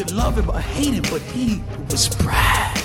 Could love him or hate him, but he was Brad.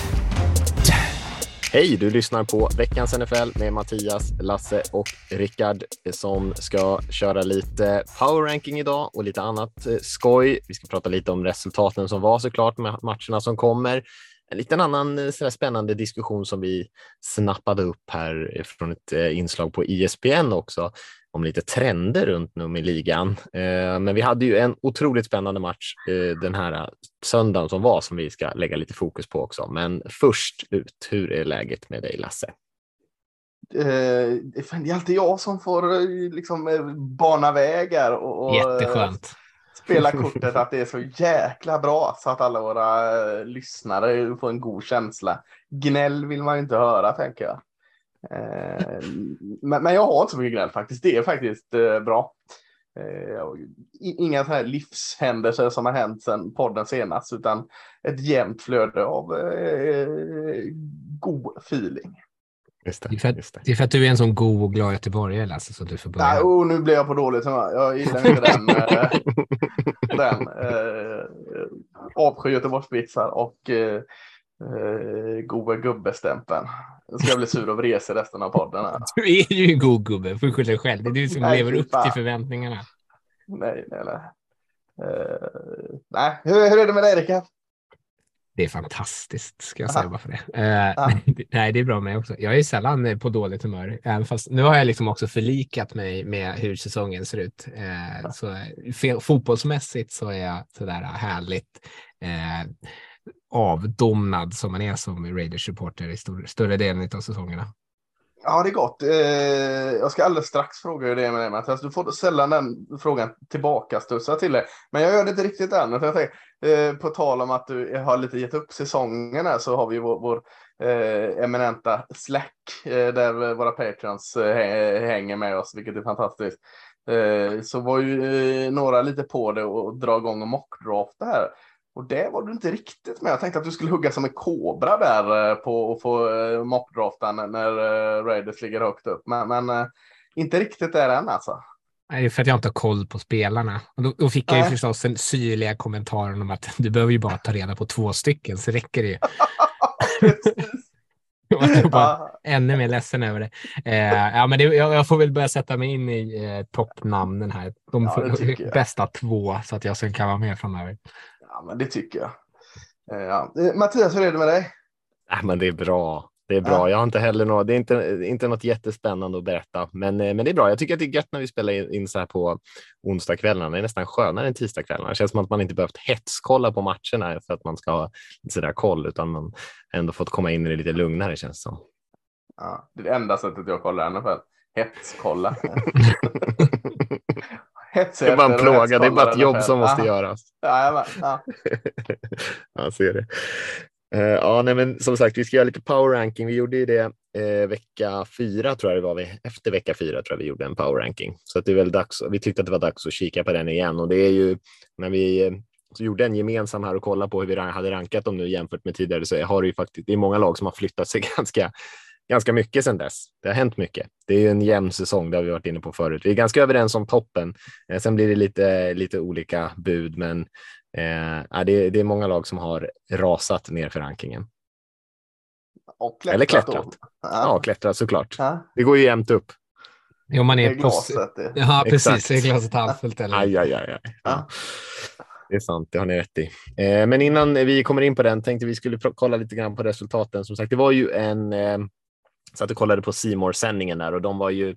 Hej, du lyssnar på veckans NFL med Mattias, Lasse och Rickard som ska köra lite power ranking idag och lite annat eh, skoj. Vi ska prata lite om resultaten som var såklart med matcherna som kommer. En liten annan eh, sådär spännande diskussion som vi snappade upp här från ett eh, inslag på ISPN också om lite trender runt om i ligan. Eh, men vi hade ju en otroligt spännande match eh, den här söndagen som var som vi ska lägga lite fokus på också. Men först ut, hur är läget med dig Lasse? Eh, det är alltid jag som får liksom bana vägar och, och Jätteskönt. spela kortet att det är så jäkla bra så att alla våra lyssnare får en god känsla. Gnäll vill man ju inte höra tänker jag. Eh, men, men, jag har inte så mycket gnäll faktiskt. Det är faktiskt eh, bra. Eh, inga så här livshändelser som har hänt sedan podden senast, utan ett jämnt flöde av god feeling. Just det, det, är för att, det. är för att du är en sån god och glad göteborgare Lasse, så du får börja. Nej, oh, nu blir jag på dåligt humör. Jag gillar inte den. den eh, avsky Göteborgspizzar och eh, eh, goa gubbestämpeln. Nu ska jag bli sur och vresig resten av podden. Här. Du är ju en god gubbe, får skylla dig själv. Det är du som nej, lever upp till förväntningarna. Nej, nej, nej. Uh, nej. Hur, hur är det med dig, Rickard? Det är fantastiskt, ska jag säga bara för det. Uh, nej, det är bra med mig också. Jag är sällan på dåligt humör, även fast nu har jag liksom också förlikat mig med hur säsongen ser ut. Uh, så fotbollsmässigt så är jag sådär härligt avdomnad som man är som Raiders-supporter i stor, större delen av säsongerna. Ja, det är gott. Eh, jag ska alldeles strax fråga hur det är med dig Mattias. Du får sällan den frågan tillbaka studsa till dig. Men jag gör det inte riktigt än. För jag tänker, eh, på tal om att du har lite gett upp säsongen här så har vi vår, vår eh, eminenta Slack eh, där våra patrons eh, hänger med oss, vilket är fantastiskt. Eh, så var ju eh, några lite på det och dra igång och mockdrafta här. Och det var du inte riktigt med. Jag tänkte att du skulle hugga som en kobra där eh, på att få eh, moppdraften när eh, Raiders ligger högt upp. Men, men inte riktigt där än alltså. Nej, för att jag inte har koll på spelarna. Och då, då fick jag ju förstås den syrliga kommentaren om att du behöver ju bara ta reda på två stycken så räcker det ju. jag bara ännu mer ledsen över det. Eh, ja, men det, jag, jag, får väl börja sätta mig in i eh, toppnamnen här. De ja, bästa två så att jag sen kan vara med framöver. Ja, men det tycker jag. Eh, ja. Eh, Mattias, hur är det med dig? Ja, men det är bra. Det är bra. Ja. Jag har inte heller något, det är inte, inte något jättespännande att berätta, men, eh, men det är bra. Jag tycker att det är gött när vi spelar in så här på onsdagskvällarna. Det är nästan skönare än tisdagskvällarna. Det känns som att man inte behövt hetskolla på matcherna för att man ska ha så där koll, utan man ändå fått komma in i det lite lugnare känns det som. Ja, det är det enda sättet jag kollar NFL. Hetskolla. det är bara en plåga, det är bara ett jobb som måste Aha. göras. Ja, ja. ja, ser det. Uh, ja, nej, men som sagt, vi ska göra lite power ranking. Vi gjorde ju det uh, vecka fyra, tror jag det var. Vi, efter vecka fyra tror jag vi gjorde en power ranking. Så att det är väl dags. Vi tyckte att det var dags att kika på den igen och det är ju när vi uh, gjorde en gemensam här och kolla på hur vi hade rankat dem nu jämfört med tidigare så har det ju faktiskt. Det är många lag som har flyttat sig ganska ganska mycket sedan dess. Det har hänt mycket. Det är ju en jämn säsong, det har vi varit inne på förut. Vi är ganska överens om toppen. Eh, sen blir det lite, lite olika bud, men eh, det, det är många lag som har rasat ner för rankingen. Och klättrat Eller klättrat. Ja. ja, klättrat såklart. Ja. Det går ju jämnt upp. Jo, man är, är glaset. Ja, precis. Exakt. Är glaset halvfullt eller? Aj, aj, aj. aj. Ja. Det är sant, det har ni rätt i. Eh, men innan vi kommer in på den tänkte vi skulle kolla lite grann på resultaten. Som sagt, det var ju en eh, satt och kollade på simor sändningen där och de var ju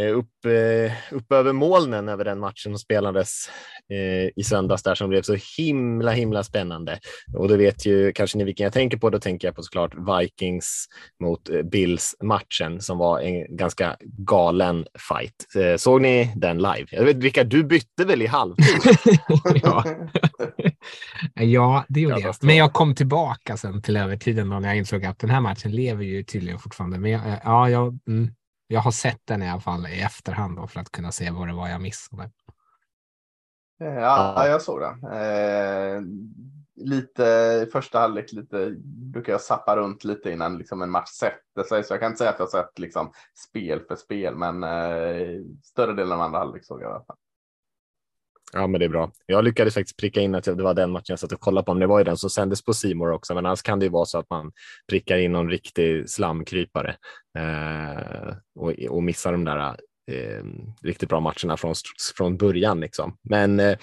upp, eh, upp över molnen över den matchen som spelades eh, i söndags där som blev så himla himla spännande. Och då vet ju kanske ni vilken jag tänker på. Då tänker jag på såklart Vikings mot Bills matchen som var en ganska galen fight. Såg ni den live? Jag vet vilka du bytte väl i halvtid? ja. Ja, det gjorde Ja, jag. Men jag kom tillbaka sen till övertiden då när jag insåg att den här matchen lever ju tydligen fortfarande. Men jag, ja, jag, mm, jag har sett den i alla fall i efterhand då för att kunna se vad det var jag missade. Eh, Ja, jag såg den. Eh, lite i första halvlek lite, brukar jag sappa runt lite innan liksom en match sätter sig. Så jag kan inte säga att jag har sett liksom, spel för spel, men eh, större delen av andra halvlek såg jag i alla fall. Ja, men det är bra. Jag lyckades faktiskt pricka in att det var den matchen jag satt och kollade på, men det var ju den som sändes på Simor också. Men annars kan det ju vara så att man prickar in någon riktig slamkrypare eh, och, och missar de där eh, riktigt bra matcherna från, från början. Liksom. Men, eh,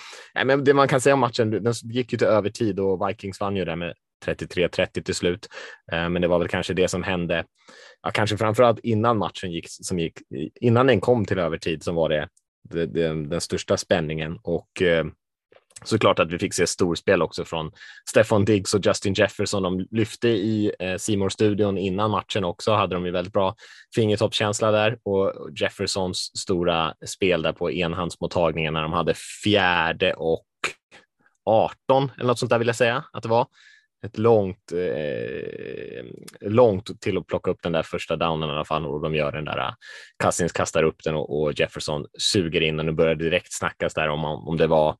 men det man kan säga om matchen, den gick ju till övertid och Vikings vann ju där med 33-30 till slut. Eh, men det var väl kanske det som hände, ja, kanske framförallt innan matchen gick, som gick, innan den kom till övertid som var det det, det, den största spänningen. Och eh, såklart att vi fick se storspel också från Stefan Diggs och Justin Jefferson. De lyfte i eh, Simor studion innan matchen också, hade de ju väldigt bra fingertoppskänsla där. Och Jeffersons stora spel där på enhandsmottagningen när de hade fjärde och 18 eller något sånt där vill jag säga att det var ett långt, eh, långt till att plocka upp den där första downen i alla fall och de gör den där. eh, Cousins kastar upp den och, och Jefferson suger in den och börjar direkt snackas där om, om det var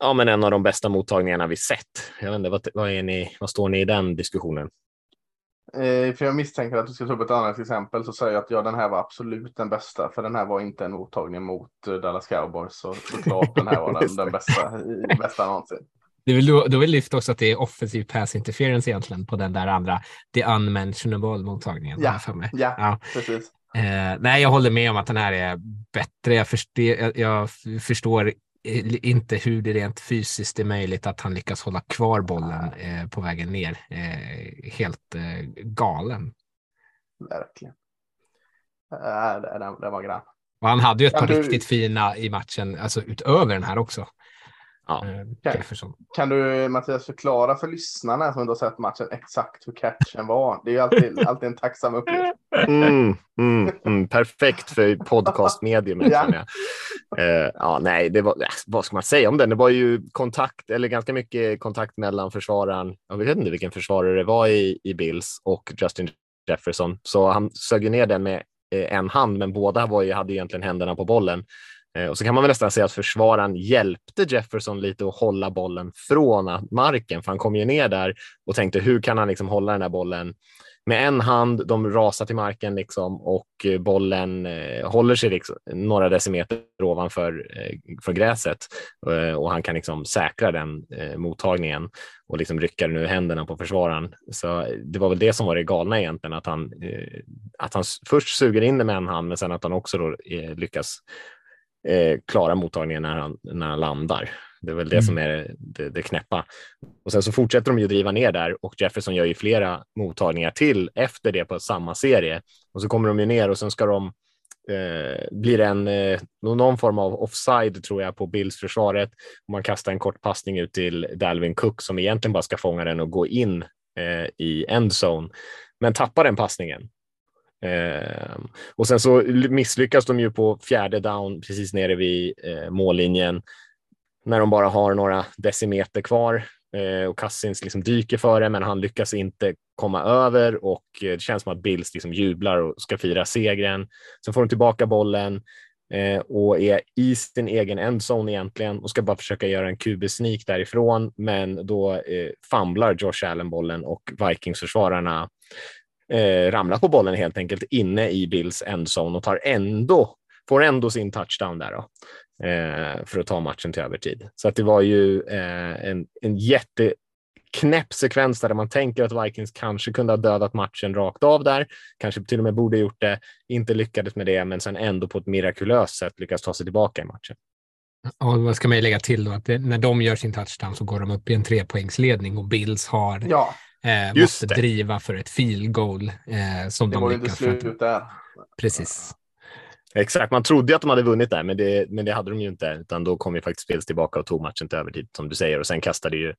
ja, men en av de bästa mottagningarna vi sett. Jag vet inte, vad, vad, är ni, vad står ni i den diskussionen? Eh, för jag misstänker att du ska ta upp ett annat exempel så säger jag att ja, den här var absolut den bästa. För den här var inte en mottagning mot eh, Dallas Cowboys. Så såklart den här var den, den bästa, bästa någonsin. Det vill då, vill lyfta också att det är offensiv pass interference egentligen på den där andra, the unmentionable mottagningen. Ja, för mig. Ja, Ja. precis. Eh, nej, jag håller med om att den här är bättre. Jag, förstår, jag, jag förstår eh, inte hur det rent fysiskt är möjligt att han lyckas hålla kvar bollen eh, på vägen ner. Eh, helt eh, galen. Verkligen. Äh, den, den var grann. Och han hade ju ett Kan par du- riktigt fina i matchen, alltså utöver den här också. Ja. Eh. Jefferson. Kan du Mattias förklara för lyssnarna som inte har sett matchen exakt hur catchen var? Det är ju alltid, alltid en tacksam uppgift. Mm, mm, mm, perfekt för podcastmediumet. Ja. Eh, ja, nej, det var, äh, vad ska man säga om den? Det var ju kontakt, eller ganska mycket kontakt mellan försvararen, jag vet inte vilken försvarare det var i, i Bills och Justin Jefferson. Så han sög ner den med eh, en hand, men båda var ju, hade egentligen händerna på bollen. Eh, och så kan man väl nästan säga att försvararen hjälpte Jefferson lite att hålla bollen från marken, för han kom ju ner där och tänkte hur kan han liksom hålla den där bollen med en hand, de rasar till marken liksom och eh, bollen eh, håller sig liksom några decimeter ovanför för gräset och han kan liksom säkra den mottagningen och liksom rycka den ur händerna på försvararen. Så det var väl det som var det galna egentligen, att han, att han först suger in det med en hand, men sen att han också då, lyckas eh, klara mottagningen när han, när han landar. Det är väl det Mm. som är det, det knäppa. Och sen så fortsätter de ju driva ner där och Jefferson gör ju flera mottagningar till efter det på samma serie. Och så kommer de ju ner och sen ska de eh, blir en, eh, någon form av offside tror jag på Bills försvaret. Man kastar en kort passning ut till Dalvin Cook som egentligen bara ska fånga den och gå in eh, i endzone, men tappar den passningen. Eh, och sen så misslyckas de ju på fjärde down precis nere vid eh, mållinjen när de bara har några decimeter kvar eh, och Cousins liksom dyker före, men han lyckas inte komma över och eh, det känns som att Bills liksom jublar och ska fira segern. Sen får de tillbaka bollen eh, och är i sin egen endzone egentligen och ska bara försöka göra en QB-sneak därifrån, men då eh, famlar Josh Allen bollen och Vikings-försvararna eh, ramlar på bollen helt enkelt inne i Bills endzone och tar ändå, får ändå sin touchdown där då, eh, för att ta matchen till övertid. Så att det var ju eh, en, en jätteknäpp sekvens där man tänker att Vikings kanske kunde ha dödat matchen rakt av där, kanske till och med borde gjort det, inte lyckades med det, men sen ändå på ett mirakulöst sätt lyckas ta sig tillbaka i matchen. Och vad ska man lägga till då? Att det, när de gör sin touchdown så går de upp i en trepoängsledning och Bills har Ja, eh, Just måste det. driva för ett field goal eh, som det de var ju inte slut där. Precis. Exakt, man trodde ju att de hade vunnit där, men det, men det hade de ju inte, utan då kom ju faktiskt Bills tillbaka och tog matchen till övertid, som du säger, och sen kastade ju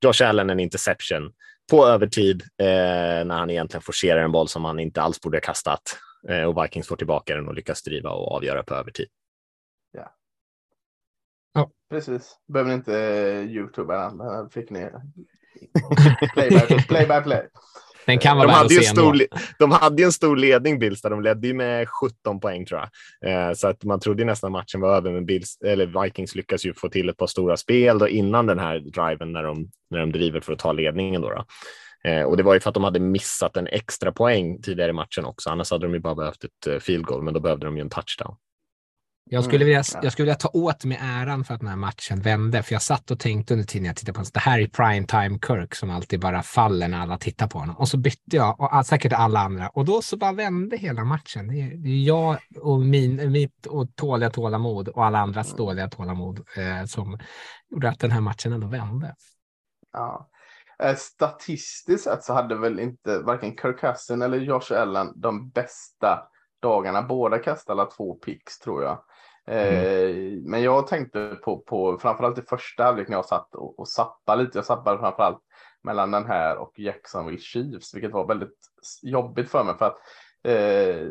Josh Allen en interception på övertid eh, när han egentligen forcerar en boll som han inte alls borde ha kastat eh, och Vikings får tillbaka den och lyckas driva och avgöra på övertid. Ja. Precis. Behöver inte uh, youtuba den. Fick ni play by play. By play. Den kan vara de, hade ju stor, de hade ju en stor ledning, Bills, där de ledde med 17 poäng tror jag. Eh, så att man trodde nästan matchen var över, men Bills, eller Vikings lyckas ju få till ett par stora spel då, innan den här driven när de, när de driver för att ta ledningen. Då, då. Eh, och det var ju för att de hade missat en extra poäng tidigare i matchen också. Annars hade de ju bara behövt ett eh, field goal, men då behövde de ju en touchdown. Jag skulle, vilja, ja. jag skulle vilja ta åt mig äran för att den här matchen vände, för jag satt och tänkte under tiden jag tittade på honom, det här är prime time Kirk som alltid bara faller när alla tittar på honom. Och så bytte jag, och säkert alla andra, och då så bara vände hela matchen. Det är, det är jag och min, mitt och tåliga tålamod och alla andras dåliga tålamod eh, som gjorde att den här matchen ändå vände. Ja. Eh, Statistiskt sett så hade väl inte varken Kirk Cousin eller Josh Allen de bästa dagarna. Båda kastade alla två picks tror jag. Mm. Eh, men jag tänkte på, på framförallt i första halvlek när jag satt och, och sappade lite. Jag sappade framförallt mellan den här och Jacksonville Chiefs, vilket var väldigt jobbigt för mig för att eh,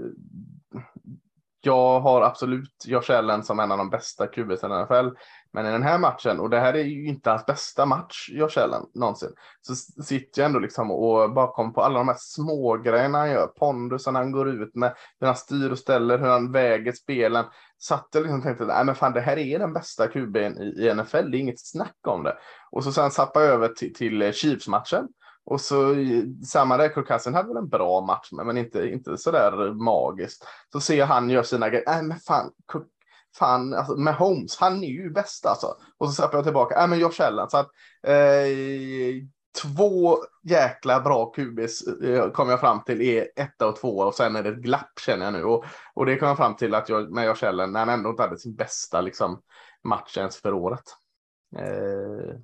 jag har absolut Josh Allen som en av de bästa QBs i NFL. Men i den här matchen, och det här är ju inte hans bästa match, Josh Allen, någonsin, så sitter jag ändå liksom och bara kommer på alla de här små grejerna han gör. Pondusen han går ut med, hur han styr och ställer, hur han väger spelen. Satt jag liksom och tänkte, nej men fan det här är den bästa QBn i, i NFL, det är inget snack om det. Och så sen zappade jag över till, till Chiefs-matchen. Och så samma där, Kirk Cousin hade väl en bra match, men men inte, inte sådär magiskt. Så ser jag han gör sina grejer, nej men fan, Kirk fan, alltså, med Holmes, han är ju bäst alltså. Och så släpper jag tillbaka, nej men Josh Allen. Så att eh, två jäkla bra QBs eh, kom jag fram till är etta och tvåa och sen är det ett glapp känner jag nu. Och, och det kom jag fram till att jag med Josh Allen, när han ändå inte hade sin bästa liksom, match ens för året. Eh,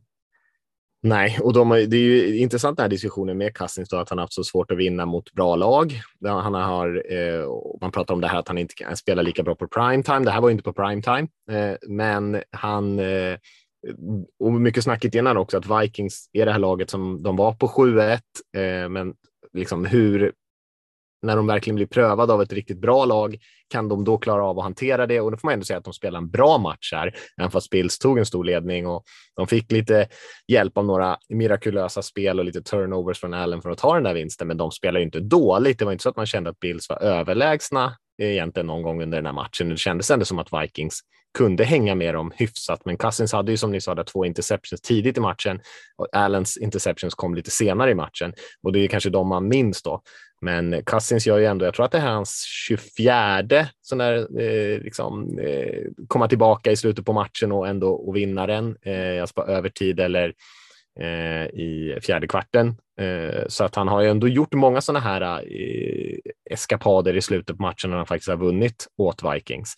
Nej, och de, har- det är ju intressant den här diskussionen med Cousins då, att han har haft så svårt att vinna mot bra lag. Han har, eh, man pratar om det här att han inte kan spela lika bra på primetime. Det här var ju inte på primetime, eh, men han eh, och mycket snacket innan också att Vikings är det här laget som de var på 7-1, eh, men liksom hur när de verkligen blir prövade av ett riktigt bra lag, kan de då klara av att hantera det? Och då får man ändå säga att de spelar en bra match här, även fast Bills tog en stor ledning och de fick lite hjälp av några mirakulösa spel och lite turnovers från Allen för att ta den där vinsten, men de spelar ju inte dåligt. Det var inte så att man kände att Bills var överlägsna egentligen någon gång under den här matchen. Det kändes ändå som att Vikings kunde hänga med dem hyfsat, men Cousins hade ju som ni sa där, två interceptions tidigt i matchen och Allens interceptions kom lite senare i matchen och det är kanske de man minns då. Men Cousins gör ju ändå, jag tror att det är hans 24 sån där, eh, liksom, eh, komma tillbaka i slutet på matchen och ändå och vinna den, eh, alltså på övertid eller eh, i fjärde kvarten. Eh, så att han har ju ändå gjort många sådana här eh, eskapader i slutet på matchen när han faktiskt har vunnit åt Vikings.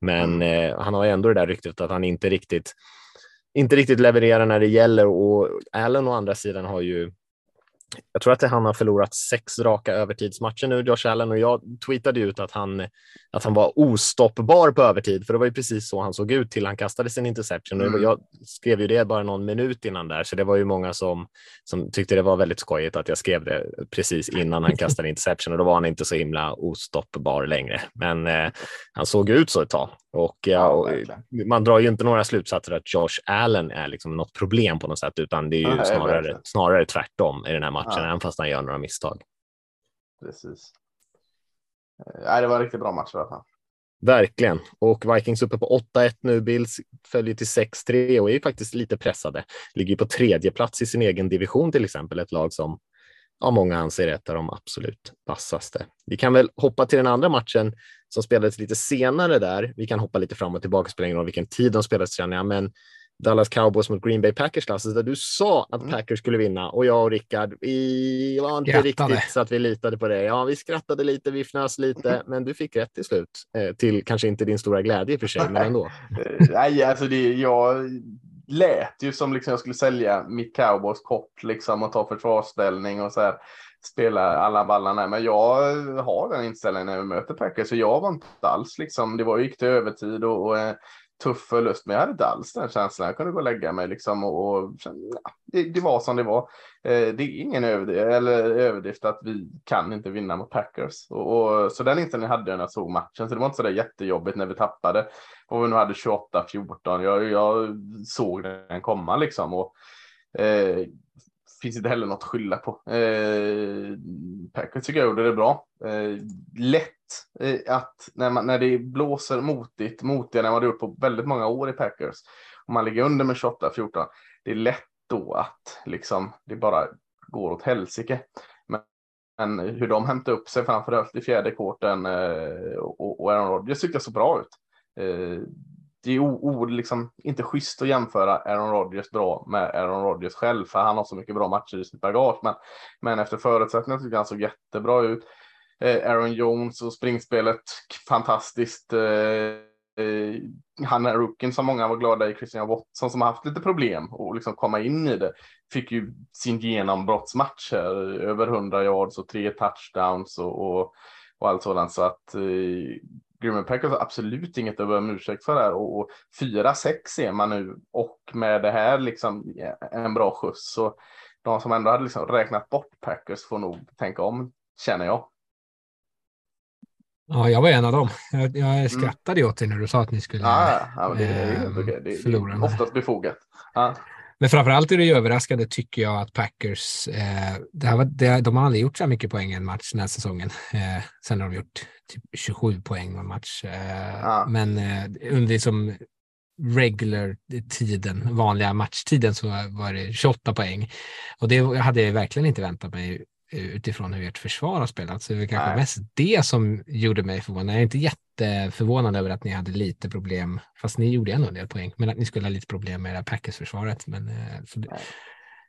Men eh, han har ändå det där ryktet att han inte riktigt inte riktigt levererar när det gäller. Och Allen å andra sidan har ju jag tror att han har förlorat sex raka övertidsmatcher nu, Josh Allen, och jag tweetade ut att han, att han var ostoppbar på övertid, för det var ju precis så han såg ut till han kastade sin interception. Mm. Och jag skrev ju det bara någon minut innan där, så det var ju många som, som tyckte det var väldigt skojigt att jag skrev det precis innan han kastade interception och då var han inte så himla ostoppbar längre. Men eh, han såg ut så ett tag och, ja, och man drar ju inte några slutsatser att Josh Allen är liksom något problem på något sätt, utan det är ju Nej, snarare, snarare tvärtom i den här matchen, Ja. även fast han gör några misstag. Precis. Eh, Nej, det var en riktigt bra match i alla fall. Verkligen. Och Vikings uppe på 8-1 nu. Bills följer till 6-3 och är ju faktiskt lite pressade. Ligger på tredje plats i sin egen division till exempel. Ett lag som ja, många anser är ett av de absolut vassaste. Vi kan väl hoppa till den andra matchen som spelades lite senare där. Vi kan hoppa lite fram och tillbaka, spelar ingen roll vilken tid de spelades men Dallas Cowboys mot Green Bay Packers, Lasse, där du sa att Mm. Packers skulle vinna och jag och Rickard, vi var inte Skrattade. riktigt så att vi litade på det. Ja, vi skrattade lite, vi fnös lite, men du fick rätt till slut. Eh, till kanske inte din stora glädje i och för sig, men ändå. Nej, alltså det, jag lät ju som liksom jag skulle sälja mitt cowboys kort liksom och ta försvarsställning och så här spela alla ballarna. Men jag har den inställningen när vi möter Packers så jag var inte alls liksom. Det var gick till övertid och, och eh, tuff förlust, men jag hade inte alls den känslan. Jag kunde gå och lägga mig liksom och, och ja, det, det, var som det var. Eh, det är ingen överdrift, eller överdrift att vi kan inte vinna mot Packers. Och, och så den inställningen hade jag när jag såg matchen, så det var inte så där jättejobbigt när vi tappade. Och vi nu hade 28-14. Jag, jag såg den komma liksom. Och, eh, finns inte heller något att skylla på. Eh, Packers tycker jag gjorde det bra. Eh, lätt Eh, att när, man, när det blåser motigt, motigare än vad det gjort på väldigt många år i Packers, och man ligger under med 28-14, det är lätt då att liksom, det bara går åt helsike. Men, men hur de hämtar upp sig, framförallt i fjärde korten eh, och, och Aaron Rodgers tyckte jag så bra ut. Eh, det är o, o, liksom, inte schysst att jämföra Aaron Rodgers bra med Aaron Rodgers själv, för han har så mycket bra matcher i sitt bagage. Men, men efter förutsättningarna tyckte jag han såg jättebra ut. Eh, Aaron Jones och springspelet fantastiskt. Eh, eh, han som många var glada i, Christian Watson, som har haft lite problem och liksom komma in i det. Fick ju sin genombrottsmatch här, över 100 yards och tre touchdowns och, och, och allt sådant. Så att eh, Green Packers har absolut inget att be om ursäkt för där här och, och 4-6 är man nu och med det här liksom eh, en bra skjuts. Så de som ändå hade liksom räknat bort Packers får nog tänka om, känner jag. Ja, jag var en av dem. Jag, jag mm. skrattade mm. åt dig när du sa att ni skulle ja, ja, det, äh, det, det, förlora. Det är oftast befogat. Ja. Men framförallt är det överraskande tycker jag att Packers, eh, det här var, det, de har aldrig gjort så här mycket poäng i en match den här säsongen. Eh, sen har de gjort typ 27 poäng en match. Eh, ja. Men eh, under liksom regular tiden, vanliga matchtiden så var det 28 poäng. Och det hade jag verkligen inte väntat mig utifrån hur ert försvar har spelat. Så det var kanske Nej. mest det som gjorde mig förvånad. Jag är inte jätteförvånad över att ni hade lite problem, fast ni gjorde ändå en del poäng, men att ni skulle ha lite problem med det här Packers-försvaret. Men eh, det,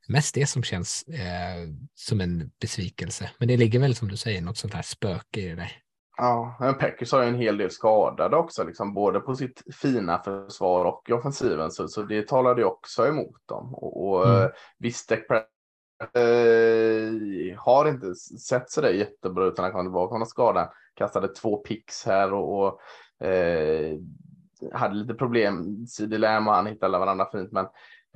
mest det som känns eh, som en besvikelse. Men det ligger väl som du säger något sånt här spöke i det. Ja, men Packers har ju en hel del skadade också, liksom, både på sitt fina försvar och i offensiven, så, så det talade ju också emot dem. Och, och mm. visst, Dak Eh, har inte sett så där jättebra ut när han kom tillbaka från skadan. Kastade två picks här och, och eh, hade lite problem. CD Lamb och han hittade varandra fint, men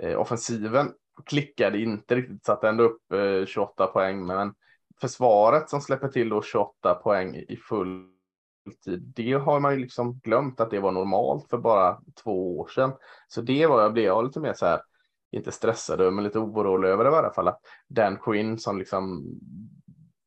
eh, offensiven klickade inte riktigt. Satte ändå upp eh, 28 poäng, men försvaret som släpper till då 28 poäng i full tid. Det har man ju liksom glömt att det var normalt för bara två år sedan. Så det var jag blev lite mer så här inte stressad men lite orolig över det i alla fall. Att Dan Quinn som liksom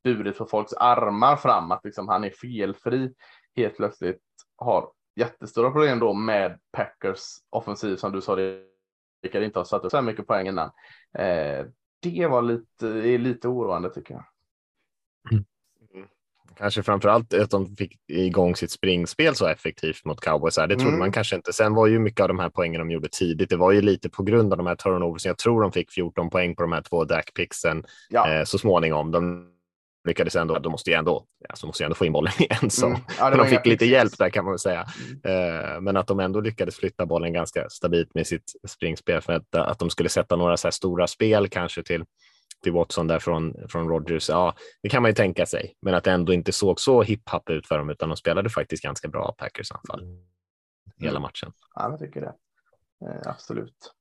burit på folks armar fram, att liksom han är felfri, helt plötsligt har jättestora problem då med Packers offensiv som du sa, det inte har satt upp så här mycket poäng innan. Eh, det var lite, är lite oroande tycker jag. Kanske framför allt att de fick igång sitt springspel så effektivt mot cowboys. Det trodde mm. man kanske inte. Sen var ju mycket av de här poängen de gjorde tidigt. Det var ju lite på grund av de här turnovers. Jag tror de fick 14 poäng på de här två dackpixen ja. eh, så småningom. De lyckades ändå. De måste ju ändå, alltså måste ju ändå få in bollen igen. Så. Mm. Ja, de fick lite hjälp där kan man väl säga. Mm. Eh, men att de ändå lyckades flytta bollen ganska stabilt med sitt springspel för att, att de skulle sätta några så här stora spel kanske till till Watson där från, från Rogers, ja, det kan man ju tänka sig. Men att det ändå inte såg så hipp-happ ut för dem, utan de spelade faktiskt ganska bra Packers anfall mm. hela matchen. Ja, jag tycker det. Eh, absolut.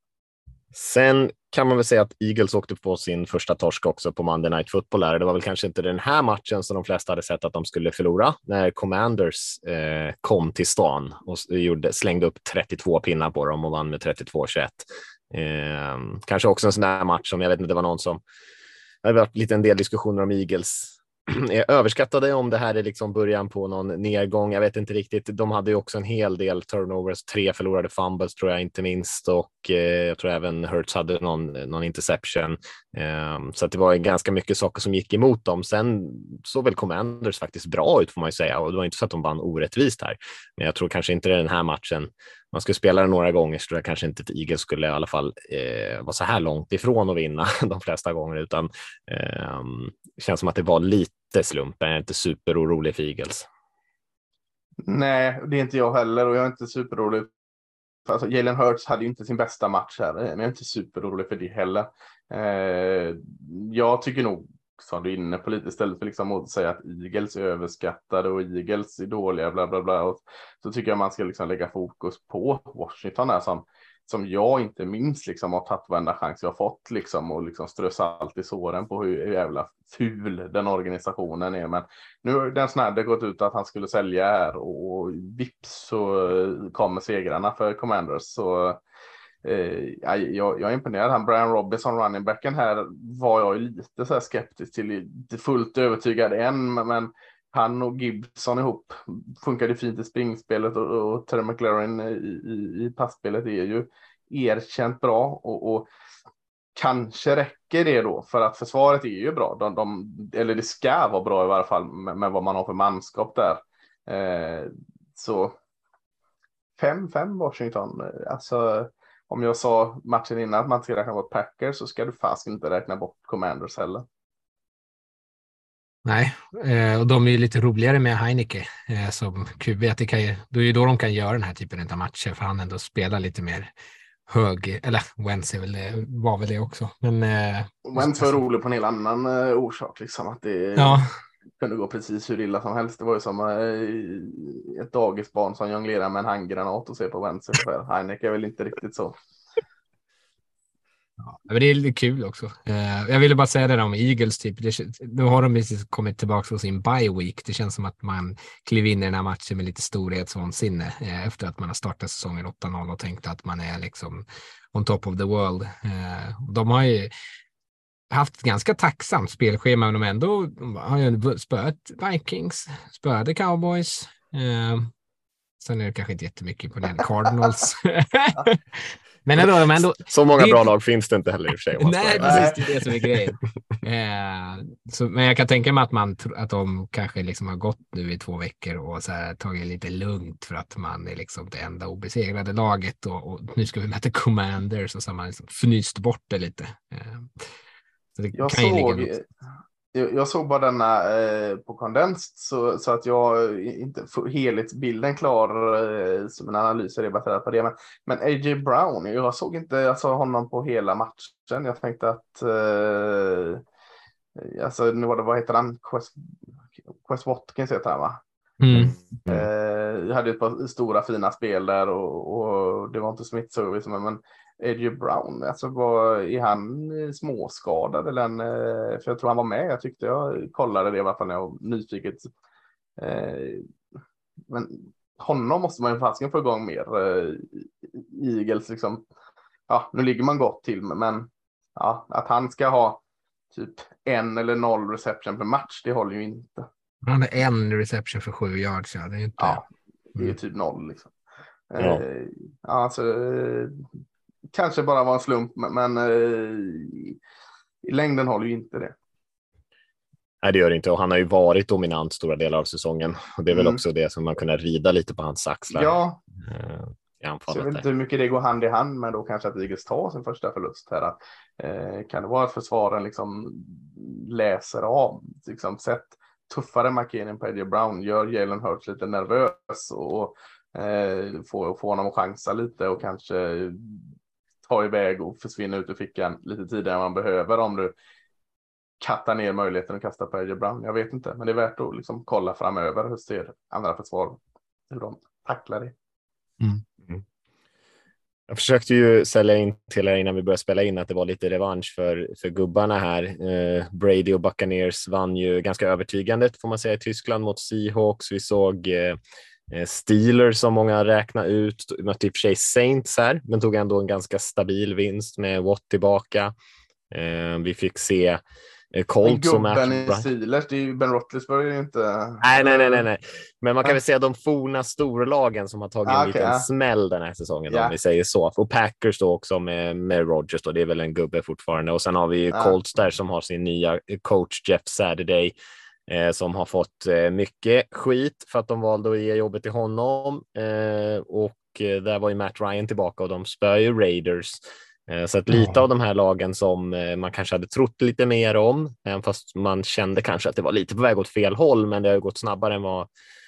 Sen kan man väl säga att Eagles åkte på sin första torsk också på Monday Night Football. Här. Det var väl kanske inte den här matchen som de flesta hade sett att de skulle förlora när Commanders eh, kom till stan och gjorde, slängde upp 32 pinnar på dem och vann med 32-21. Eh, kanske också en sån där match som jag vet inte, det var någon som det har varit lite en del diskussioner om Eagles är överskattade om det här är liksom början på någon nedgång. Jag vet inte riktigt. De hade ju också en hel del turnovers, tre förlorade fumbles tror jag inte minst och eh, jag tror även Hurts hade någon, någon interception. Eh, så att det var ganska mycket saker som gick emot dem. Sen såg väl Commanders faktiskt bra ut får man ju säga och det var inte så att de vann orättvist här. Men jag tror kanske inte det är den här matchen man skulle spela den några gånger så tror jag kanske inte att Eagles skulle i alla fall eh, vara så här långt ifrån att vinna de flesta gånger, utan eh, känns som att det var lite slump. Jag är inte superorolig för Eagles. Nej, det är inte jag heller och jag är inte superorolig. Alltså, Jalen Hurts hade ju inte sin bästa match här, men jag är inte superorolig för det heller. Eh, jag tycker nog som du är inne på lite istället för liksom att säga att Eagles är överskattade och Eagles är dåliga bla bla bla. Och så tycker jag man ska liksom lägga fokus på Washington här som som jag inte minst liksom har tagit varenda chans jag fått liksom och liksom strö salt i såren på hur jävla ful den organisationen är. Men nu har den snärde gått ut att han skulle sälja här och vips så kommer segrarna för Commanders. Så Eh, jag, jag är imponerad. Han Brian Robinson, running backen här, var jag lite så här skeptisk till. Inte fullt övertygad än, men han och Gibson ihop funkade fint i springspelet och, och Terry McLaren i, i, i passspelet är ju erkänt bra och, och, kanske räcker det då för att försvaret är ju bra. De, de, eller det ska vara bra i varje fall med, med vad man har för manskap där. Eh, så 5-5 Washington. Alltså om jag sa matchen innan att man ska räkna bort Packers så ska du fast inte räkna bort Commanders heller. Nej, eh, och de är ju lite roligare med Heineke eh, som QB. Det, kan ju, det är ju då de kan göra den här typen av matcher för han ändå spelar lite mer hög, eller Wentz väl, var väl det också. Men, eh, Wentz var rolig på en helt annan orsak, liksom att det ja kunde gå precis hur illa som helst. Det var ju som eh, ett dagisbarn som jonglerar med en handgranat och ser på Wentz Heineck är väl inte riktigt så. Ja, men det är lite kul också. Uh, jag ville bara säga det där om Eagles, typ. Det, nu har de precis kommit tillbaka från sin bye week. Det känns som att man klev in i den här matchen med lite storhetsvansinne uh, eh, efter att man har startat säsongen 8-0 och tänkt att man är liksom on top of the world. Uh, de har ju haft ett ganska tacksamt spelschema, men de ändå de har ju spöat Vikings, spöade Cowboys. Sen är det kanske inte jättemycket imponerande Cardinals. Men ändå, men ändå, så många det... bra lag finns det inte heller i och för sig. Nej, precis. Det är det som är grejen. eh, så, men jag kan tänka mig att, man, att de kanske liksom har gått nu i två veckor och så här, tagit det lite lugnt för att man är liksom det enda obesegrade laget och, och nu ska vi möta Commanders och så har man liksom fnyst bort det lite. Eh, så det jag kan såg, ju jag såg bara denna eh, på kondens så, så att jag inte får helhetsbilden klar eh, som en analys är baserat på det. Men, men A.J. Brown, jag såg inte alltså, honom på hela matchen. Jag tänkte att, eh, alltså nu var det, vad heter han, Quest, Quest Watkins heter han va? Mm. Eh, jag hade ett par stora fina spel där och, och det var inte smittservice, men, men Eddie Brown, alltså var, är han eh, småskadad eller en, eh, för jag tror han var med, jag tyckte jag kollade det i alla fall när jag var nyfiket. Eh, men honom måste man ju fasiken få igång mer. Eagles liksom, ja nu ligger man gott till men ja, att han ska ha typ en eller noll reception per match, det håller ju inte. Han har en reception för sju yards, ja. Det är, inte... ja, är mm. typ noll liksom. Ja. Eh, alltså, kanske bara var en slump, men eh, i längden håller ju inte det. Nej, det gör det inte. Och han har ju varit dominant stora delar av säsongen. Och det är väl mm. också det som man kunde rida lite på hans axlar. Ja. Uh, så jag vet inte hur mycket det går hand i hand med då kanske att Eagles tar sin första förlust här. Uh, kan det vara att försvaren liksom läser av, liksom sett tuffare markering på Eddie Brown, gör Jalen Hurts lite nervös och eh, får, får honom att chansa lite och kanske ta iväg och försvinna ut ur fickan lite tidigare än man behöver om du kattar ner möjligheten att kasta på AJ Brown. Jag vet inte, men det är värt att liksom kolla framöver. Hur ser andra försvar hur de tacklar det? Mm. Jag försökte ju sälja in till er innan vi började spela in att det var lite revansch för, för gubbarna här. Eh, Brady och Buccaneers vann ju ganska övertygande får man säga i Tyskland mot Seahawks. Vi såg eh, Eh, Steelers som många räknar ut, mötte i och för sig Saints här, men tog ändå en ganska stabil vinst med Watt tillbaka. Eh, vi fick se eh, Colts som Gubben i Steelers, det är ju Ben Roethlisberger inte. Nej, nej, nej, nej, nej. Men man kan väl säga de forna storlagen som har tagit ah, en liten ja. smäll den här säsongen, yeah. om vi säger så. Och Packers då också med, med Rogers då, det är väl en gubbe fortfarande. Och sen har vi ah. Colts där som har sin nya coach Jeff Saturday eh, som har fått eh, mycket skit för att de valde att ge jobbet till honom. Eh, och eh, där var ju Matt Ryan tillbaka och de spöar ju Raiders. Eh, så att lite av de här lagen som eh, man kanske hade trott lite mer om, även fast man kände kanske att det var lite på väg åt fel håll, men det har gått snabbare än vad,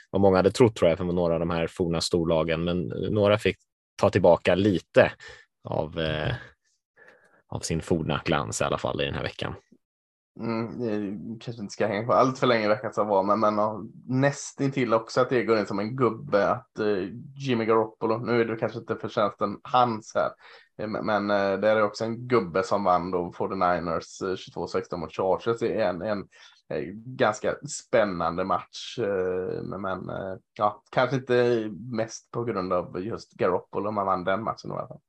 vad många hade trott tror jag för några av de här forna storlagen. Men några fick ta tillbaka lite av, av sin forna glans i alla fall i den här veckan. Mm, det kanske inte ska hänga på allt för länge veckan som var, men, men nästintill också att det går in som en gubbe att uh, Jimmy Garoppolo, nu är det kanske inte förtjänsten hans här, eh, men, men eh, uh, det är också en gubbe som vann då 49ers uh, 22-16 mot Chargers i en, en ganska spännande match. Men ja, kanske inte mest på grund av just Garoppolo man vann den matchen i alla fall.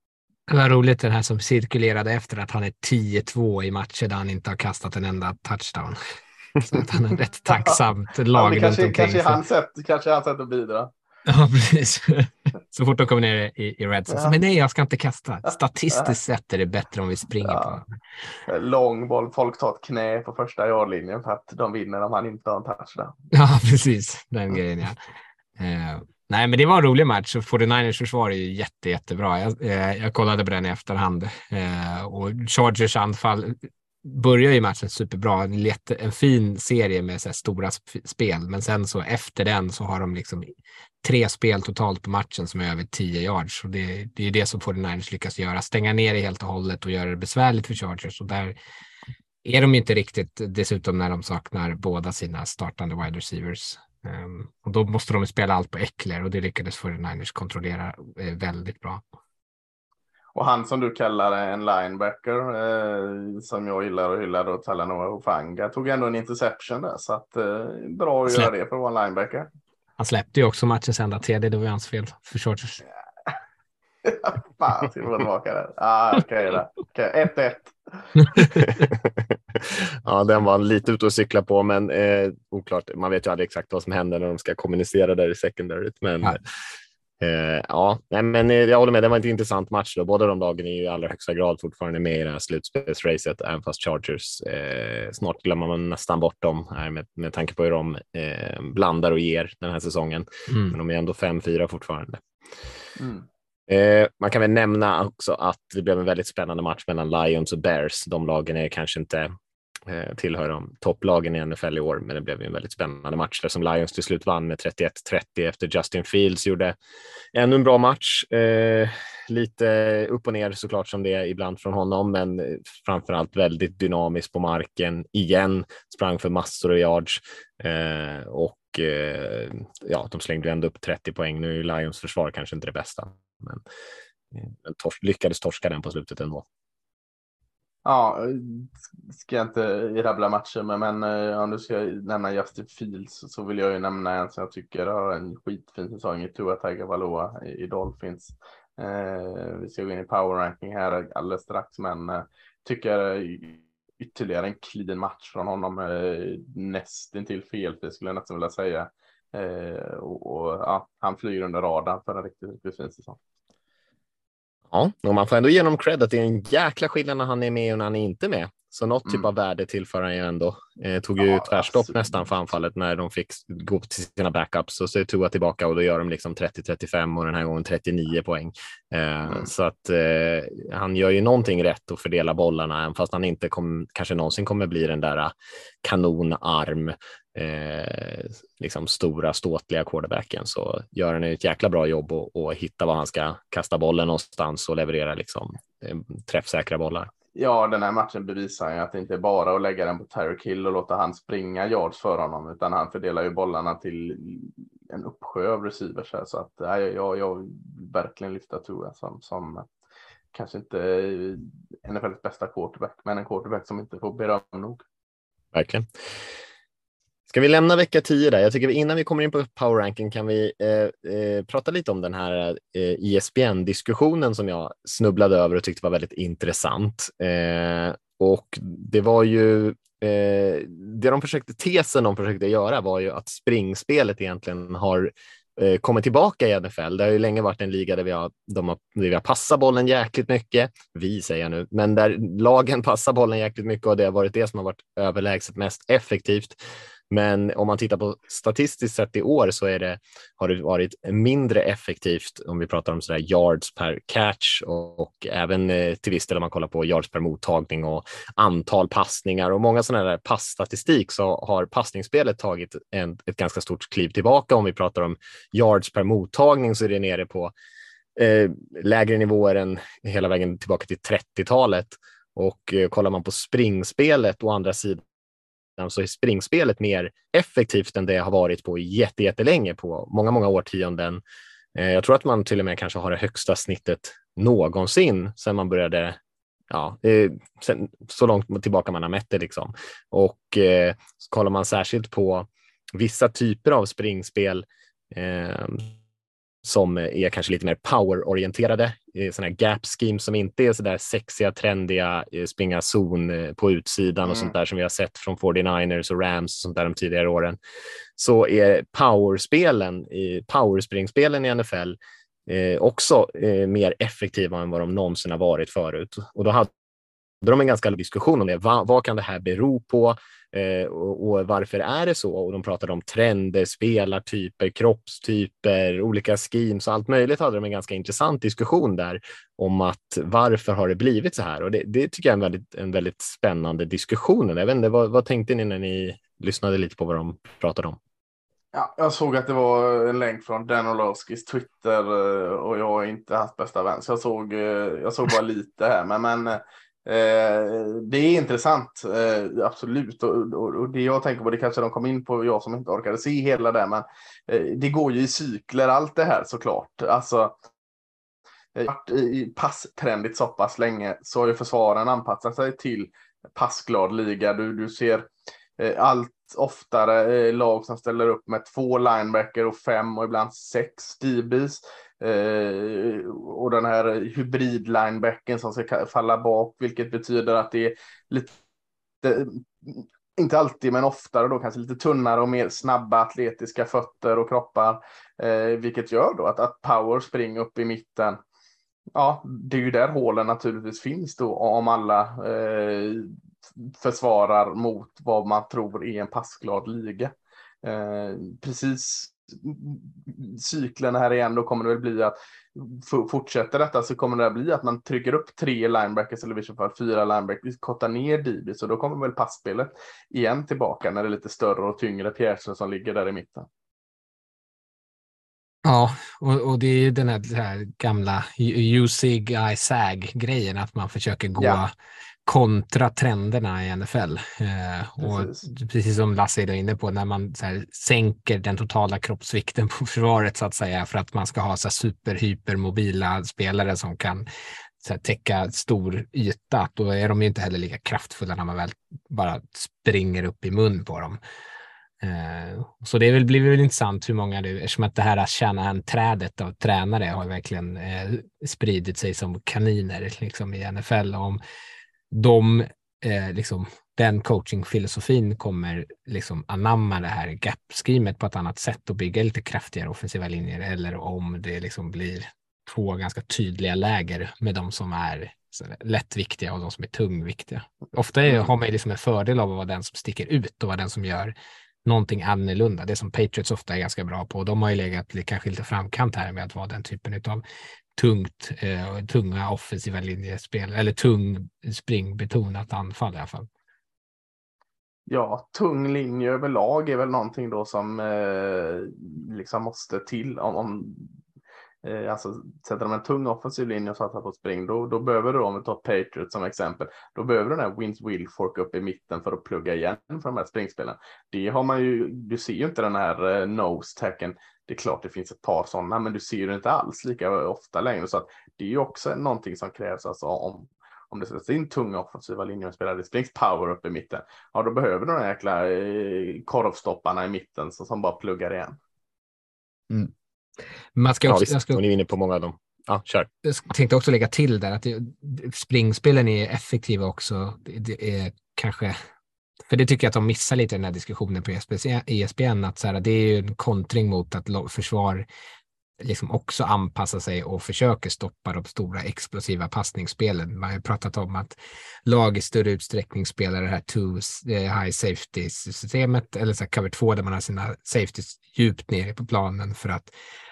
Det var roligt den här som cirkulerade efter att han är 10-2 i matcher där han inte har kastat en enda touchdown. Så att han är rätt tacksamt lag ja, kanske, runt omkring. Kanske hans sätt, kanske hans sätt att bidra. Ja, precis. Så fort de kommer ner i, i red ja. men nej, jag ska inte kasta. Statistiskt sett är det bättre om vi springer ja. på. Lång boll, folk tar ett knä på första yardlinjen för att de vinner om han inte har en touchdown. Ja, precis. Den grejen, ja. Nej, men det var en rolig match 49ers försvar är ju jätte, jättebra. Jag, eh, jag kollade på den i efterhand eh, och Chargers anfall börjar ju matchen superbra. En, lätt, en fin serie med så här, stora spel, men sen så efter den så har de liksom tre spel totalt på matchen som är över 10 yards och det, det är det som 49ers lyckas göra. Stänga ner det helt och hållet och göra det besvärligt för Chargers och där är de inte riktigt dessutom när de saknar båda sina startande wide receivers. Um, och då måste de spela allt på Eckler och det lyckades 49ers kontrollera eh, väldigt bra. Och han som du kallar en linebacker eh, som jag gillar och hyllar då, Talanoa Hufanga, tog ändå en interception där så att eh, bra att göra det för att vara en linebacker. Han släppte ju också matchens enda TD, det var ju hans fel för Chargers. Fan, ska vi gå tillbaka där? Ah, Okej, okay, 1-1. Ja, den var lite ute och cykla på, men eh, oklart. Man vet ju aldrig exakt vad som händer när de ska kommunicera där i secondaryt. Men ja, eh, ja nej, men eh, jag håller med. Det var en intressant match. Då. Båda de lagen är ju i allra högsta grad fortfarande med i det här slutspelsracet, även fast Chargers eh, snart glömmer man nästan bort dem här med, med tanke på hur de eh, blandar och ger den här säsongen. Mm. Men de är ändå 5-4 fortfarande. Mm. Eh, man kan väl nämna också att det blev en väldigt spännande match mellan Lions och Bears. De lagen är kanske inte Eh, tillhör de topplagen i NFL i år, men det blev en väldigt spännande match där som Lions till slut vann med 31-30 efter Justin Fields gjorde ännu en bra match. Eh, lite upp och ner såklart som det är ibland från honom, men framför allt väldigt dynamisk på marken igen, sprang för massor av yards eh, och eh, ja, de slängde ändå upp 30 poäng. Nu är Lions försvar kanske inte det bästa, men, eh, men tors lyckades torska den på slutet ändå. Ja, eh, ska jag inte rabbla matcher med, men eh, om du ska nämna Justin Fields så vill jag ju nämna en som jag tycker har en skitfin säsong i Tua Tagovailoa i, Dolphins. Eh, vi ska gå in i power ranking här alldeles strax, men eh, tycker ytterligare en clean match från honom. Eh, nästintill felfri skulle jag nästan vilja säga. Eh, och, och ja, han flyger under radarn för en riktigt, riktigt fin säsong. Ja, och man får ändå ge honom cred att det är en jäkla skillnad när han är med och när han är inte med. Så något typ mm. av värde tillför han ju ändå. Eh, tog ju ja, tvärstopp alltså. nästan för anfallet när de fick gå till sina backups och så är Tua tillbaka och då gör de liksom 30-35 och den här gången 39 poäng. Eh, mm. Så att eh, han gör ju någonting rätt och fördelar bollarna, även fast han inte kom, kanske någonsin kommer bli den där kanonarm, eh, liksom stora ståtliga quarterbacken så gör han ett jäkla bra jobb och, och hitta var han ska kasta bollen någonstans och leverera liksom eh, träffsäkra bollar. Ja, den här matchen bevisar ju att det inte är bara att lägga den på Tyreek Hill och låta han springa yards för honom, utan han fördelar ju bollarna till en uppsjö av receivers här. Så att ja, jag, jag vill verkligen lyfta Tua som, som kanske inte NFLs bästa quarterback, men en quarterback som inte får beröm nog. Verkligen. Ska vi lämna vecka 10 där? Jag tycker innan vi kommer in på power ranking kan vi eh, eh, prata lite om den här eh, ISBN-diskussionen som jag snubblade över och tyckte var väldigt intressant. Eh, och det var ju eh, det de försökte, tesen de försökte göra var ju att springspelet egentligen har eh, kommit tillbaka i NFL. Det har ju länge varit en liga där vi har, de har, där vi har passat bollen jäkligt mycket. Vi säger jag nu, men där lagen passar bollen jäkligt mycket och det har varit det som har varit överlägset mest effektivt. Men om man tittar på statistiskt sett i år så är det, har det varit mindre effektivt om vi pratar om sådär yards per catch och, och även eh, till viss del om man kollar på yards per mottagning och antal passningar och många sådana där passstatistik så har passningsspelet tagit en, ett ganska stort kliv tillbaka. Om vi pratar om yards per mottagning så är det nere på eh, lägre nivåer än hela vägen tillbaka till 30-talet. Och eh, kollar man på springspelet å andra sidan så är springspelet mer effektivt än det har varit på jättelänge, på många, många årtionden. Eh, jag tror att man till och med kanske har det högsta snittet någonsin sedan man började ja, eh, sen, så långt tillbaka man har mätt det. Liksom. Och eh, kollar man särskilt på vissa typer av springspel eh, som är kanske lite mer powerorienterade, sådana här gap schemes som inte är så där sexiga, trendiga, eh, springa zon eh, på utsidan mm. och sånt där som vi har sett från 49ers och Rams och sånt där de tidigare åren, så är powerspelen, powerspringspelen i NFL eh, också eh, mer effektiva än vad de någonsin har varit förut. Och då hade de en ganska diskussion om det. Va, vad kan det här bero på? Eh, och, och, varför är det så? Och de pratade om trender, spelartyper, kroppstyper, olika schemes och allt möjligt hade de en ganska intressant diskussion där om att varför har det blivit så här? Och det, det tycker jag är en väldigt, en väldigt spännande diskussion. Jag vet inte, vad, vad tänkte ni när ni lyssnade lite på vad de pratade om? Ja, jag såg att det var en länk från Dan Olowskis Twitter eh, och jag är inte hans bästa vän, så jag såg, eh, jag såg bara lite här. Men, men eh, Eh, det är intressant, eh, absolut. Och, och, och, det jag tänker på, det kanske de kom in på, jag som inte orkade se hela det, men eh, det går ju i cykler allt det här såklart. Alltså, varit i passtrendigt så pass länge så har ju försvaren anpassat sig till passglad liga. Du, du ser eh, allt oftare eh, lag som ställer upp med två linebacker och fem och ibland sex DBs. Eh, och den här hybrid-linebacken som ska falla bak, vilket betyder att det är lite, inte alltid, men oftare då kanske lite tunnare och mer snabba atletiska fötter och kroppar, eh, vilket gör då att, att power springer upp i mitten. Ja, det är ju där hålen naturligtvis finns då om alla eh, försvarar mot vad man tror är en passglad liga. Eh, precis cykeln här igen, då kommer det väl bli att fortsätter detta så kommer det bli att man trycker upp tre linebackers eller i fall fyra linebackers, kortar ner DB, så då kommer väl passspelet igen tillbaka när det är lite större och tyngre pjäser som ligger där i mitten. Ja, och, och det är ju den här, här gamla usig I sag grejen att man försöker gå ja kontra trenderna i NFL. Eh, och precis som Lasse är inne på, när man här, sänker den totala kroppsvikten på försvaret så att säga för att man ska ha så här, superhypermobila spelare som kan så här, täcka stor yta, då är de ju inte heller lika kraftfulla när man väl bara springer upp i mun på dem. Eh, så det väl, blir väl intressant hur många nu, eftersom att det här Shanahan-trädet av tränare har verkligen eh, spridit sig som kaniner liksom, i NFL. Om de, eh, liksom, den coachingfilosofin kommer liksom anamma det här gap-schemet på ett annat sätt och bygga lite kraftigare offensiva linjer eller om det liksom blir två ganska tydliga läger med de som är lättviktiga och de som är tungviktiga. Ofta är, har man liksom en fördel av att vara den som sticker ut och vara den som gör någonting annorlunda. Det som Patriots ofta är ganska bra på. De har ju legat kanske lite framkant här med att vara den typen av tungt, eh, tunga offensiva linjespel eller tung springbetonat anfall i alla fall. Ja, tung linje överlag är väl någonting då som eh, liksom måste till om, om eh, alltså sätter de en tung offensiv linje och satsar på spring, då, då behöver du, om vi tar Patriot som exempel, då behöver du den här Wins Wilfork upp i mitten för att plugga igen för de här springspelen. Det har man ju, du ser ju inte den här eh, nose tacken det är klart det finns ett par sådana, men du ser det inte alls lika ofta längre. Så att det är ju också någonting som krävs alltså om, om det sätts in tunga offensiva linjer och spelar det springs power upp i mitten. Ja, då behöver du de här jäkla eh, korvstopparna i mitten som, som bara pluggar igen. Mm. Man ska också, ja, jag ska, ni är inne på många av dem. Ja, kör. Jag tänkte också lägga till där att det, springspelen är effektiva också. Det, det är kanske för det tycker jag att de missar lite i den här diskussionen på ESPN, att så här, det är ju en kontring mot att försvar liksom också anpassar sig och försöker stoppa de stora explosiva passningsspelen. Man har pratat om att lag i större utsträckning spelar det här two eh, high safety systemet eller så cover 2 där man har sina safeties djupt nere på planen för att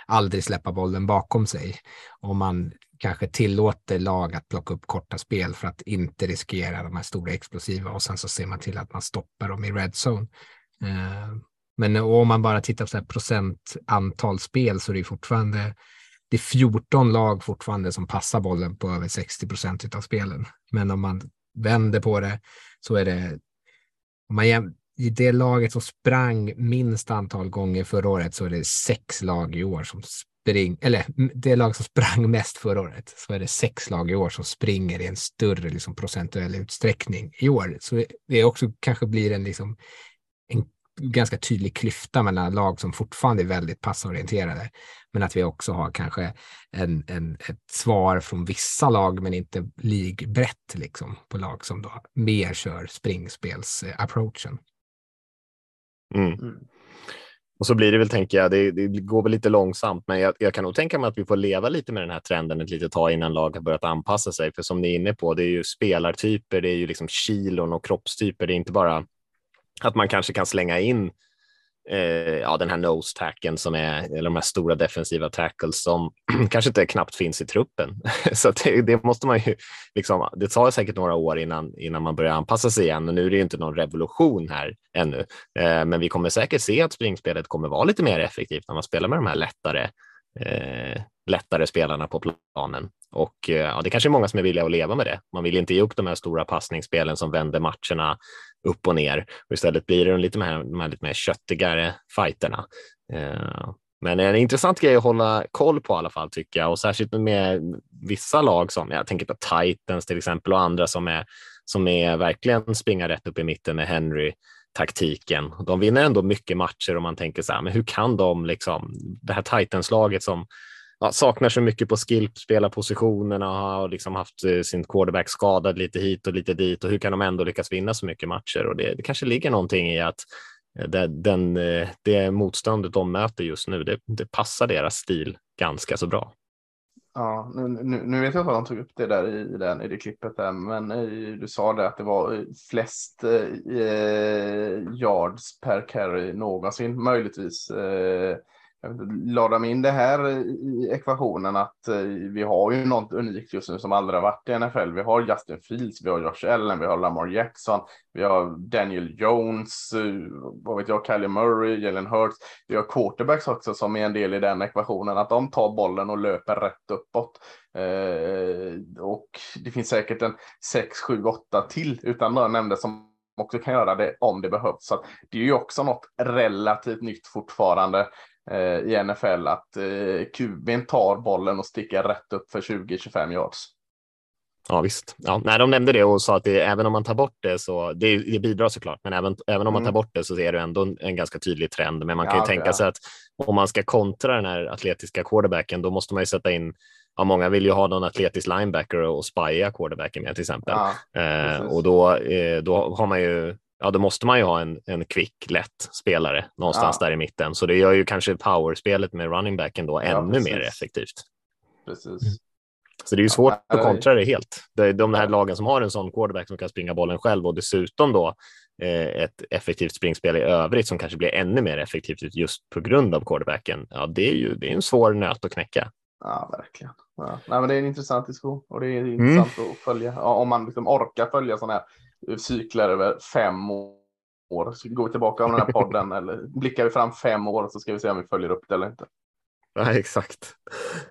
aldrig släppa bollen bakom sig. Om man kanske tillåter lag att plocka upp korta spel för att inte riskera de här stora explosiva och sen så ser man till att man stoppar dem i red zone. Eh, men om man bara tittar på så procent antal spel så är det fortfarande det är 14 lag fortfarande som passar bollen på över 60 procent av spelen. Men om man vänder på det så är det om man i det laget som sprang minst antal gånger förra året så är det sex lag i år som spring, eller det lag som sprang mest förra året så är det sex lag i år som springer i en större liksom, procentuell utsträckning i år. Så det också kanske blir en, liksom, en ganska tydlig klyfta mellan lag som fortfarande är väldigt passorienterade, men att vi också har kanske en, en, ett svar från vissa lag, men inte ligbrett liksom, på lag som då mer kör springspels-approachen. Eh, Mm. Mm. Och så blir det väl, tänker jag, det, det går väl lite långsamt, men jag, jag, kan nog tänka mig att vi får leva lite med den här trenden ett litet tag innan lag har börjat anpassa sig. För som ni är inne på, det är ju spelartyper, det är ju liksom kilon och kroppstyper. Det är inte bara att man kanske kan slänga in eh, ja, den här nose tacken som är, eller de här stora defensiva tackles som kanske inte knappt finns i truppen. så det, det, måste man ju, liksom, det tar säkert några år innan, innan man börjar anpassa sig igen och nu är det ju inte någon revolution här ännu. Eh, men vi kommer säkert se att springspelet kommer vara lite mer effektivt när man spelar med de här lättare eh, lättare spelarna på planen. Och eh, ja, det kanske är många som är villiga att leva med det. Man vill inte ge upp de här stora passningsspelen som vänder matcherna upp och ner. Och istället blir det lite mer, de här lite mer köttigare fighterna. Eh, men en intressant grej att hålla koll på i alla fall tycker jag och särskilt med vissa lag som jag tänker på Titans till exempel och andra som är som är verkligen springa rätt upp i mitten med Henry taktiken. De vinner ändå mycket matcher och man tänker så här, men hur kan de liksom det här Titans-laget som ja, saknar så mycket på skill, spelarpositionerna och har liksom haft eh, sin quarterback skadad lite hit och lite dit och hur kan de ändå lyckas vinna så mycket matcher? Och det, det kanske ligger någonting i att eh, det, den, eh, det motståndet de möter just nu, det, det passar deras stil ganska så bra. Ja, nu, nu, nu, vet jag inte vad de tog upp det där i, den, i det klippet där, men du sa det att det var flest eh, yards per carry någonsin, möjligtvis. Eh, la de in det här i ekvationen att eh, vi har ju något unikt just nu som aldrig har varit i NFL. Vi har Justin Fields, vi har Josh Allen, vi har Lamar Jackson, vi har Daniel Jones, eh, vad vet jag, Kylie Murray, Jalen Hurts. Vi har quarterbacks också som är en del i den ekvationen, att de tar bollen och löper rätt uppåt. Eh, och det finns säkert en 6, 7, 8 till utan några nämnde som också kan göra det om det behövs. Så det är ju också något relativt nytt fortfarande. Eh, i NFL att eh, QB'n tar bollen och sticker rätt upp för 20-25 yards. Ja visst. Ja, nej, de nämnde det och sa att det, även om man tar bort det så det, det bidrar såklart, men även, även om man tar mm. bort det så är det ändå en, en ganska tydlig trend. Men man kan ja, ju tänka ja. sig att om man ska kontra den här atletiska quarterbacken, då måste man ju sätta in Ja, många vill ju ha någon atletisk linebacker och spya quarterbacken med till exempel. Ja, eh, och då, eh, då har man ju ja, då måste man ju ha en, en kvick, lätt spelare någonstans ja. där i mitten. Så det gör ju kanske powerspelet med running backen då ännu ja, mer effektivt. Precis. Mm. Så det är ju svårt ja, att kontra det helt. De här lagen som har en sån quarterback som kan springa bollen själv och dessutom då eh, ett effektivt springspel i övrigt som kanske blir ännu mer effektivt just på grund av quarterbacken. Ja, det är ju det är en svår nöt att knäcka. Ja, verkligen. Ja. Nej, men det är en intressant diskussion och det är intressant mm. att följa ja, om man liksom orkar följa sådana här cyklar över fem år. Så går vi tillbaka om den här podden eller blickar vi fram fem år så ska vi se om vi följer upp det eller inte. Ja, exakt.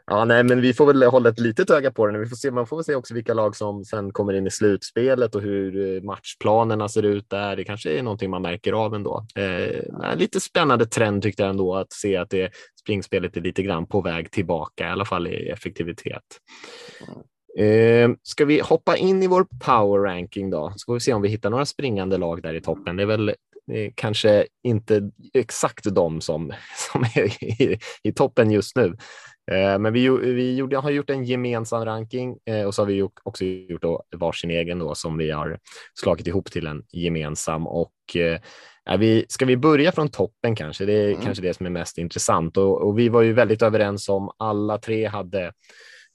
Ja, nej, men vi får väl hålla ett litet öga på det. Vi får se, man får väl se också vilka lag som sen kommer in i slutspelet och hur eh, matchplanerna ser ut där. Det kanske är någonting man märker av ändå. Eh, lite spännande trend tyckte jag ändå att se att det springspelet är lite grann på väg tillbaka, i alla fall i effektivitet. Mm. Eh, ska vi hoppa in i vår power ranking då? Så får vi se om vi hittar några springande lag där i toppen. Det är väl eh, kanske inte exakt de som, som är i, i toppen just nu. Eh, men vi, vi gjorde, har gjort en gemensam ranking eh, och så har vi gjort, också gjort då varsin egen då som vi har slagit ihop till en gemensam och är vi, ska vi börja från toppen kanske? Det är mm. kanske det som är mest intressant och, och vi var ju väldigt överens om alla tre hade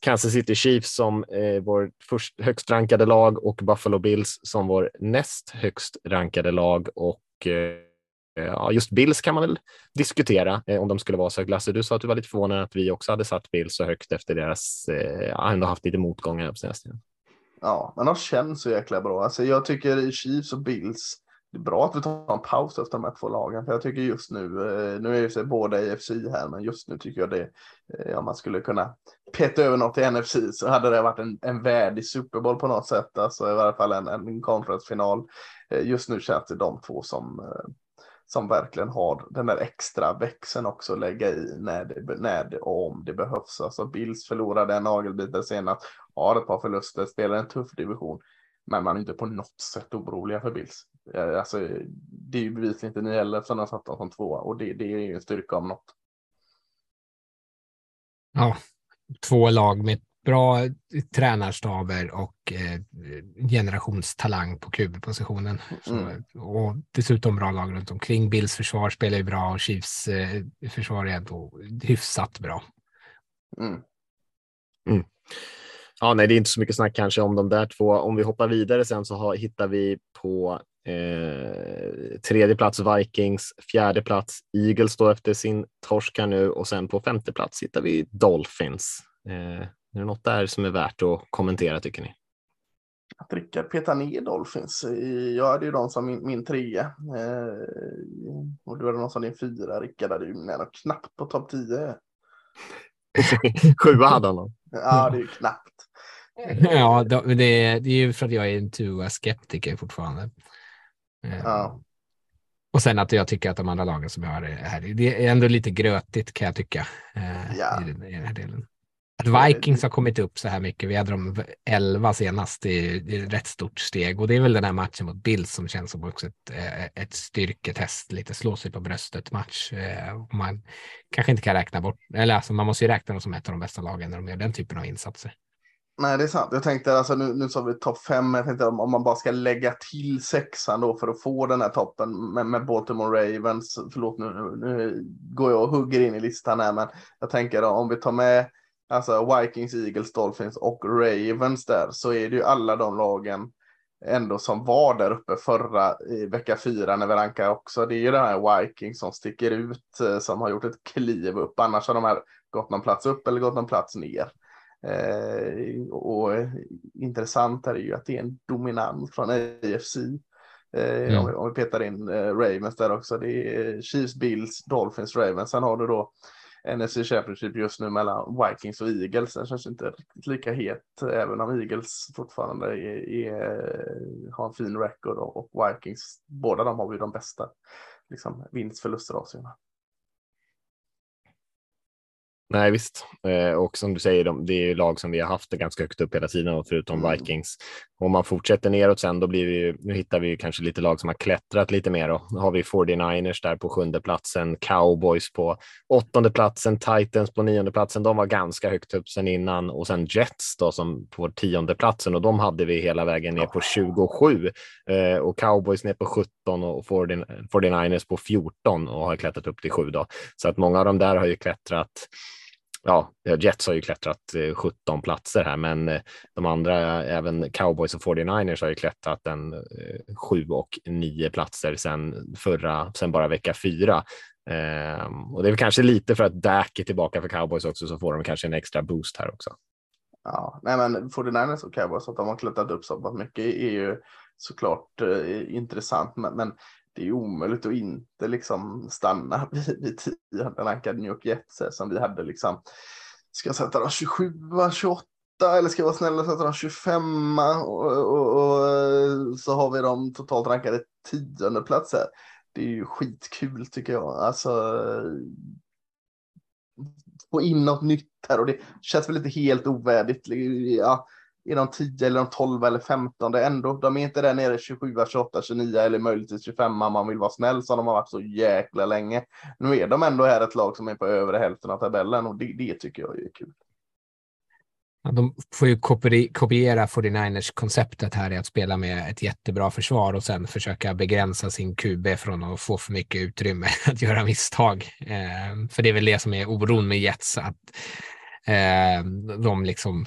Kansas City Chiefs som eh, vår först högst rankade lag och Buffalo Bills som vår näst högst rankade lag och eh, ja, just Bills kan man väl diskutera eh, om de skulle vara så högt. Lasse, du sa att du var lite förvånad att vi också hade satt Bills så högt efter deras, eh, ändå haft lite motgångar på senaste tiden. Ja, men de känns så jäkla bra. Alltså, jag tycker Chiefs och Bills det är bra att vi tar en paus efter de här två lagen. För jag tycker just nu, eh, nu är ju sig båda i FC här, men just nu tycker jag det, eh, om man skulle kunna peta över något i NFC så hade det varit en, en värdig Super Bowl på något sätt. Alltså i varje fall en, en conference-final. Eh, just nu känns det de två som, som verkligen har den där extra växeln också att lägga i när det, när det, om det behövs. Alltså Bills förlorade en nagelbitare senast, har ett par förluster, spelar en tuff division. Men man är inte på något sätt oroliga för Bills. Eh, alltså, det är ju bevisligen inte ni heller som har satt dem som tvåa och det, det är ju en styrka om något. Ja, två lag med bra tränarstaber och eh, generationstalang på QB-positionen. Mm. Och dessutom bra lag runt omkring. Bills försvar spelar ju bra och Chiefs eh, försvar är ändå hyfsat bra. Mm. Mm. Ja, nej, det är inte så mycket snack kanske om de där två. Om vi hoppar vidare sen så har, hittar vi på eh, tredje plats Vikings, fjärde plats Eagles då efter sin torsk här nu och sen på femte plats hittar vi Dolphins. Eh, är det något där som är värt att kommentera tycker ni? Att Rickard petar ner Dolphins. Jag hade ju dem som min, min trea. Eh, och du hade någon som din fyra. Rickard hade ju knappt på topp tio. Sjua hade han Ja, det är ju knappt. Ja, det, det är ju för att jag är en Tua-skeptiker fortfarande. Eh, ja. Och sen att jag tycker att de andra lagen som jag har här, det är ändå lite grötigt kan jag tycka. Eh, ja. i, den, i den här delen. Att Vikings har kommit upp så här mycket, vi hade dem 11 senast, det är ett rätt stort steg. Och det är väl den här matchen mot Bills som känns som också ett, eh, ett styrketest, lite slå sig på bröstet match. Man kanske inte kan räkna bort, eller alltså man måste ju räkna dem som ett av de bästa lagen när de gör den typen av insatser. Nej, det är sant. Jag tänkte alltså nu, nu sa vi topp fem. men Jag tänkte om, man bara ska lägga till sexan då för att få den här toppen med, med Baltimore Ravens. Förlåt, nu, nu, nu går jag och hugger in i listan här, men jag tänker då, om vi tar med alltså Vikings, Eagles, Dolphins och Ravens där så är det ju alla de lagen ändå som var där uppe förra i vecka fyra när vi rankar också. Det är ju den här Vikings som sticker ut eh, som har gjort ett kliv upp. Annars har de här gått någon plats upp eller gått någon plats ner. Eh, och intressant är ju att det är en dominans från AFC. Eh, mm. om, vi, om, vi, petar in eh, Ravens där också. Det är Chiefs, Bills, Dolphins, Ravens. Sen har du då NFC Championship just nu mellan Vikings och Eagles. Den känns inte riktigt lika het, även om Eagles fortfarande är, är, har en fin record och, och Vikings, båda de har ju de bästa liksom, vinst-förlustratierna. Nej, visst. Eh, och som du säger, det är lag som vi har haft det ganska högt upp hela tiden, förutom mm. Vikings. Om man fortsätter neråt sen, då blir vi, nu hittar vi kanske lite lag som har klättrat lite mer. Då har vi 49ers där på sjunde platsen, Cowboys på åttonde platsen, Titans på nionde platsen. De var ganska högt upp sen innan och sen Jets då som på tionde platsen och de hade vi hela vägen ner på 27 eh, och Cowboys ner på 17 och 49ers på 14 och har klättrat upp till 7 då. Så att många av de där har ju klättrat ja, eh, Jets har ju klättrat eh, 17 platser här, men eh, de andra, även Cowboys och 49ers har ju klättrat en 7 och 9 platser sedan förra, sen bara vecka 4. Um, ehm, och det är väl kanske lite för att Dak är tillbaka för Cowboys också, så får de kanske en extra boost här också. Ja, nej men 49ers och Cowboys, att de har klättrat upp så pass mycket är ju såklart eh, intressant, men, men det är omöjligt att inte liksom stanna vid, vid tionde rankade New York Jets som vi hade liksom. Ska jag sätta dem 27, 28 eller ska jag vara snäll och sätta dem 25 och, och, och, så har vi dem totalt rankade tionde plats här. Det är ju skitkul tycker jag. Alltså få in något nytt här och det känns väl inte helt ovärdigt. Ja, är de 10 eller de 12 eller 15 ändå. De är inte där nere 27, 28, 29 eller möjligtvis 25 man vill vara snäll som de har varit så jäkla länge. Nu är de ändå här ett lag som är på övre hälften av tabellen och det, det tycker jag är kul. Ja, de får ju kopiera 49ers konceptet här i att spela med ett jättebra försvar och sen försöka begränsa sin QB från att få för mycket utrymme att göra misstag. Eh, för det är väl det som är oron med Jets, att eh, de liksom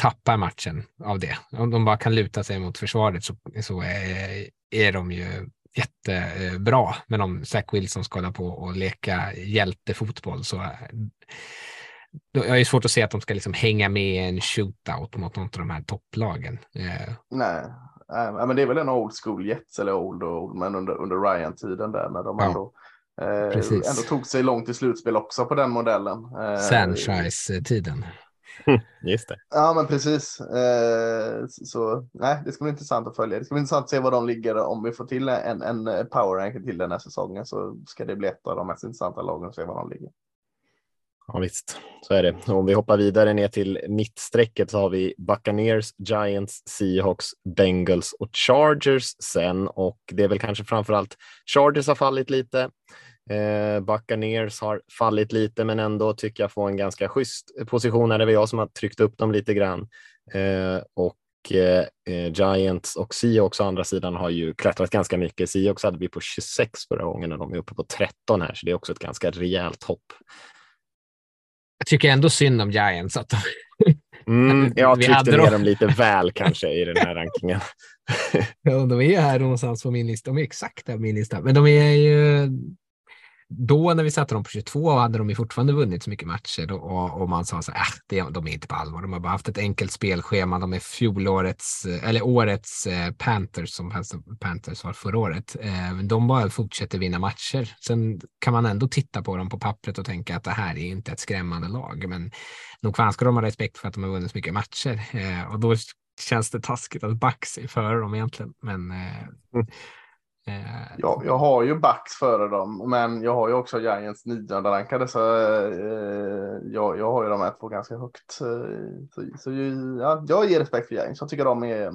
tappar matchen av det. Om de bara kan luta sig mot försvaret så, så är, är de ju jättebra. Men om Zach Wilson ska hålla på och leka hjältefotboll så är det svårt att se att de ska liksom hänga med i en shootout mot något av de här topplagen. Nej, äh, men det är väl en old school Jets eller old old, men under, under Ryan-tiden där när de Ja, ändå, eh, ändå tog sig långt i slutspel också på den modellen. Eh, Franchise-tiden. Just det. Ja, men precis. Eh, så nej, det ska bli intressant att följa. Det ska bli intressant att se var de ligger om vi får till en, en power ranking till den här säsongen så ska det bli ett av de mest intressanta lagen och se var de ligger. Ja, visst, så är det. Om vi hoppar vidare ner till mittsträcket så har vi Buccaneers, Giants, Seahawks, Bengals och Chargers sen och det är väl kanske framför allt Chargers har fallit lite. Eh, Buccaneers har fallit lite, men ändå tycker jag får en ganska schysst position. Det är väl jag som har tryckt upp dem lite grann eh, och eh, Giants och Seahawks å andra sidan har ju klättrat ganska mycket. Seahawks hade vi på 26 förra gången och de är uppe på 13 här, så det är också ett ganska rejält hopp. Jag tycker ändå synd om Giants. Att de... Mm, jag Vi tryckte ner dem. dem lite väl kanske i den här rankingen. Ja, de är ju här någonstans på min lista. De är exakt där på min lista. Men de är ju... Då när vi satte dem på 22 hade de ju fortfarande vunnit så mycket matcher och, och man sa så här, äh, de är inte på allvar. De har bara haft ett enkelt spelschema. De är fjolårets, eller årets eh, Panthers som Panthers var förra året. Eh, de bara fortsätter vinna matcher. Sen kan man ändå titta på dem på pappret och tänka att det här är inte ett skrämmande lag. Men nog fan ska de ha respekt för att de har vunnit så mycket matcher. Eh, och då känns det taskigt att Bucks är före dem egentligen. Men eh, Mm eh, Ja, jag har ju Bucks före dem, men jag har ju också Giants nionde rankade så eh, jag, jag har ju de här två ganska högt. Så, så ja, jag ger respekt för Giants. Jag tycker de är,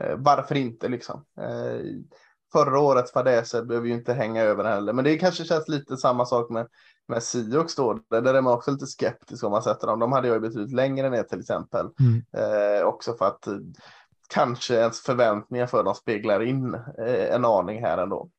eh, varför inte liksom. Eh, förra årets fadäser behöver ju inte hänga över heller, men det kanske känns lite samma sak med med Sioux då, där där är man också lite skeptisk om man sätter dem. De hade jag ju betydligt längre ner till exempel. Mm. Eh, också för att eh, kanske ens förväntningar för dem speglar in eh, en aning här ändå.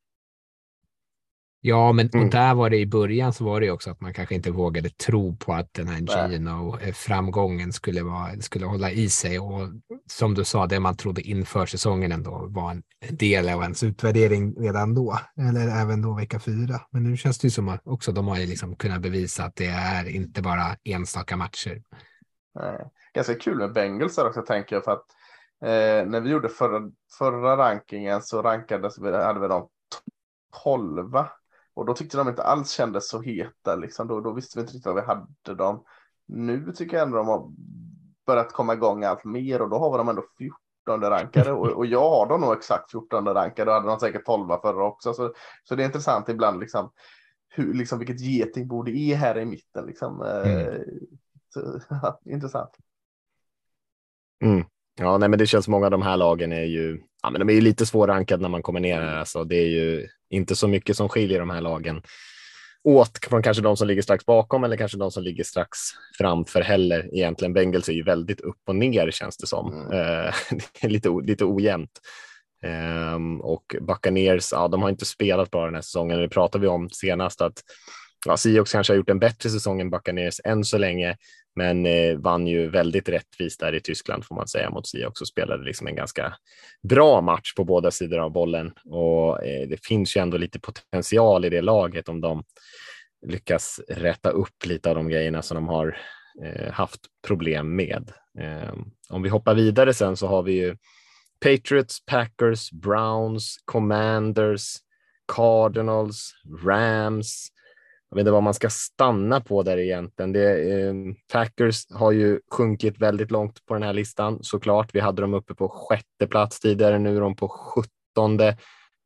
Ja, men Mm. och där var det i början så var det ju också att man kanske inte vågade tro på att den här Nej. Gino-framgången skulle, vara, skulle hålla i sig. Och som du sa, det man trodde inför säsongen ändå var en del av ens utvärdering redan då, eller även då vecka fyra. Men nu känns det ju som att också de har ju liksom kunnat bevisa att det är inte bara enstaka matcher. Eh, ganska kul med Bengals också tänker jag för att eh, när vi gjorde förra, förra rankingen så rankades vi, hade vi dem 12 och då tyckte de inte alls kändes så heta liksom. Då, då visste vi inte riktigt vad vi hade dem. Nu tycker jag ändå de har börjat komma igång allt mer och då har vi dem ändå 14 rankade och, och jag har dem nog exakt 14 rankade och hade de säkert 12 förra också. Så, så det är intressant ibland liksom hur, liksom vilket getingbo det är här i mitten liksom. Eh, så, ja, intressant. Mm. Ja, nej, men det känns många av de här lagen är ju, ja, men de är ju lite svårankade när man kommer ner här. Alltså, det är ju inte så mycket som skiljer de här lagen åt från kanske de som ligger strax bakom eller kanske de som ligger strax framför heller. Egentligen Bengals är ju väldigt upp och ner känns det som. Mm. Eh, det är lite, lite ojämnt. Ehm, och Buccaneers, ja, de har inte spelat bra den här säsongen. Det pratade vi om senast att ja, Seahawks kanske har gjort en bättre säsong än Buccaneers än så länge, men eh, vann ju väldigt rättvist där i Tyskland får man säga mot Sia också spelade liksom en ganska bra match på båda sidor av bollen och eh, det finns ju ändå lite potential i det laget om de lyckas rätta upp lite av de grejerna som de har eh, haft problem med. Eh, om vi hoppar vidare sen så har vi ju Patriots, Packers, Browns, Commanders, Cardinals, Rams. Jag vet inte vad man ska stanna på där egentligen. Det, eh, Packers har ju sjunkit väldigt långt på den här listan såklart. Vi hade dem uppe på sjätte plats tidigare, nu är de på sjuttonde.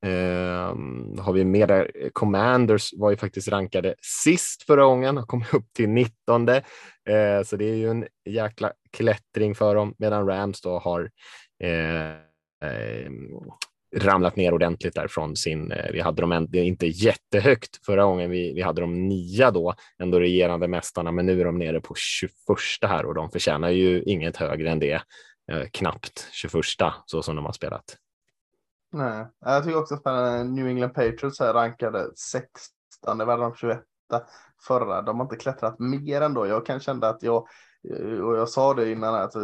Eh, har vi med där. Commanders var ju faktiskt rankade sist förra gången och kom upp till nittonde. Eh, så det är ju en jäkla klättring för dem medan Rams då har eh, ramlat ner ordentligt där från sin, eh, vi hade dem en, inte jättehögt förra gången, vi, vi hade dem nia då, ändå regerande mästarna, men nu är de nere på 21 här och de förtjänar ju inget högre än det, eh, knappt 21 så som de har spelat. Nej, jag tycker också spännande. New England Patriots här rankade 16, det var de 21 förra. De har inte klättrat mer ändå. Jag kan känna att jag, eh, och jag sa det innan, att eh,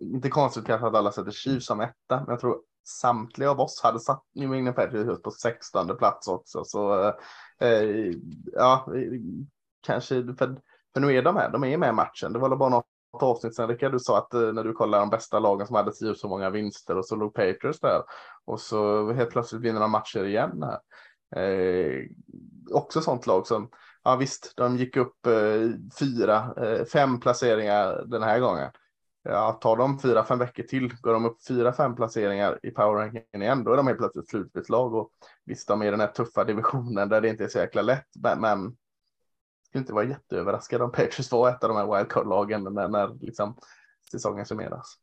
inte konstigt kanske att alla sätter Chiefs som etta, men jag tror samtliga av oss hade satt New England Patriots på 16 plats också. Så eh, eh ja, kanske för, för nu är de här, de är med i matchen. Det var väl bara något avsnitt sen Rickard, du sa att eh, när du kollade de bästa lagen som hade tio så många vinster och så låg Patriots där och så helt plötsligt vinner de matcher igen här. Eh, också sånt lag som, ja visst, de gick upp eh, fyra, eh, fem placeringar den här gången. Ja, tar de fyra, fem veckor till, går de upp fyra, fem placeringar i power rankingen igen, då är de helt plötsligt slutspelslag och visst, de är i den här tuffa divisionen där det inte är så jäkla lätt, men, men skulle inte vara jätteöverraskad om Patriots var ett av de här wildcard-lagen när, när liksom säsongen summeras.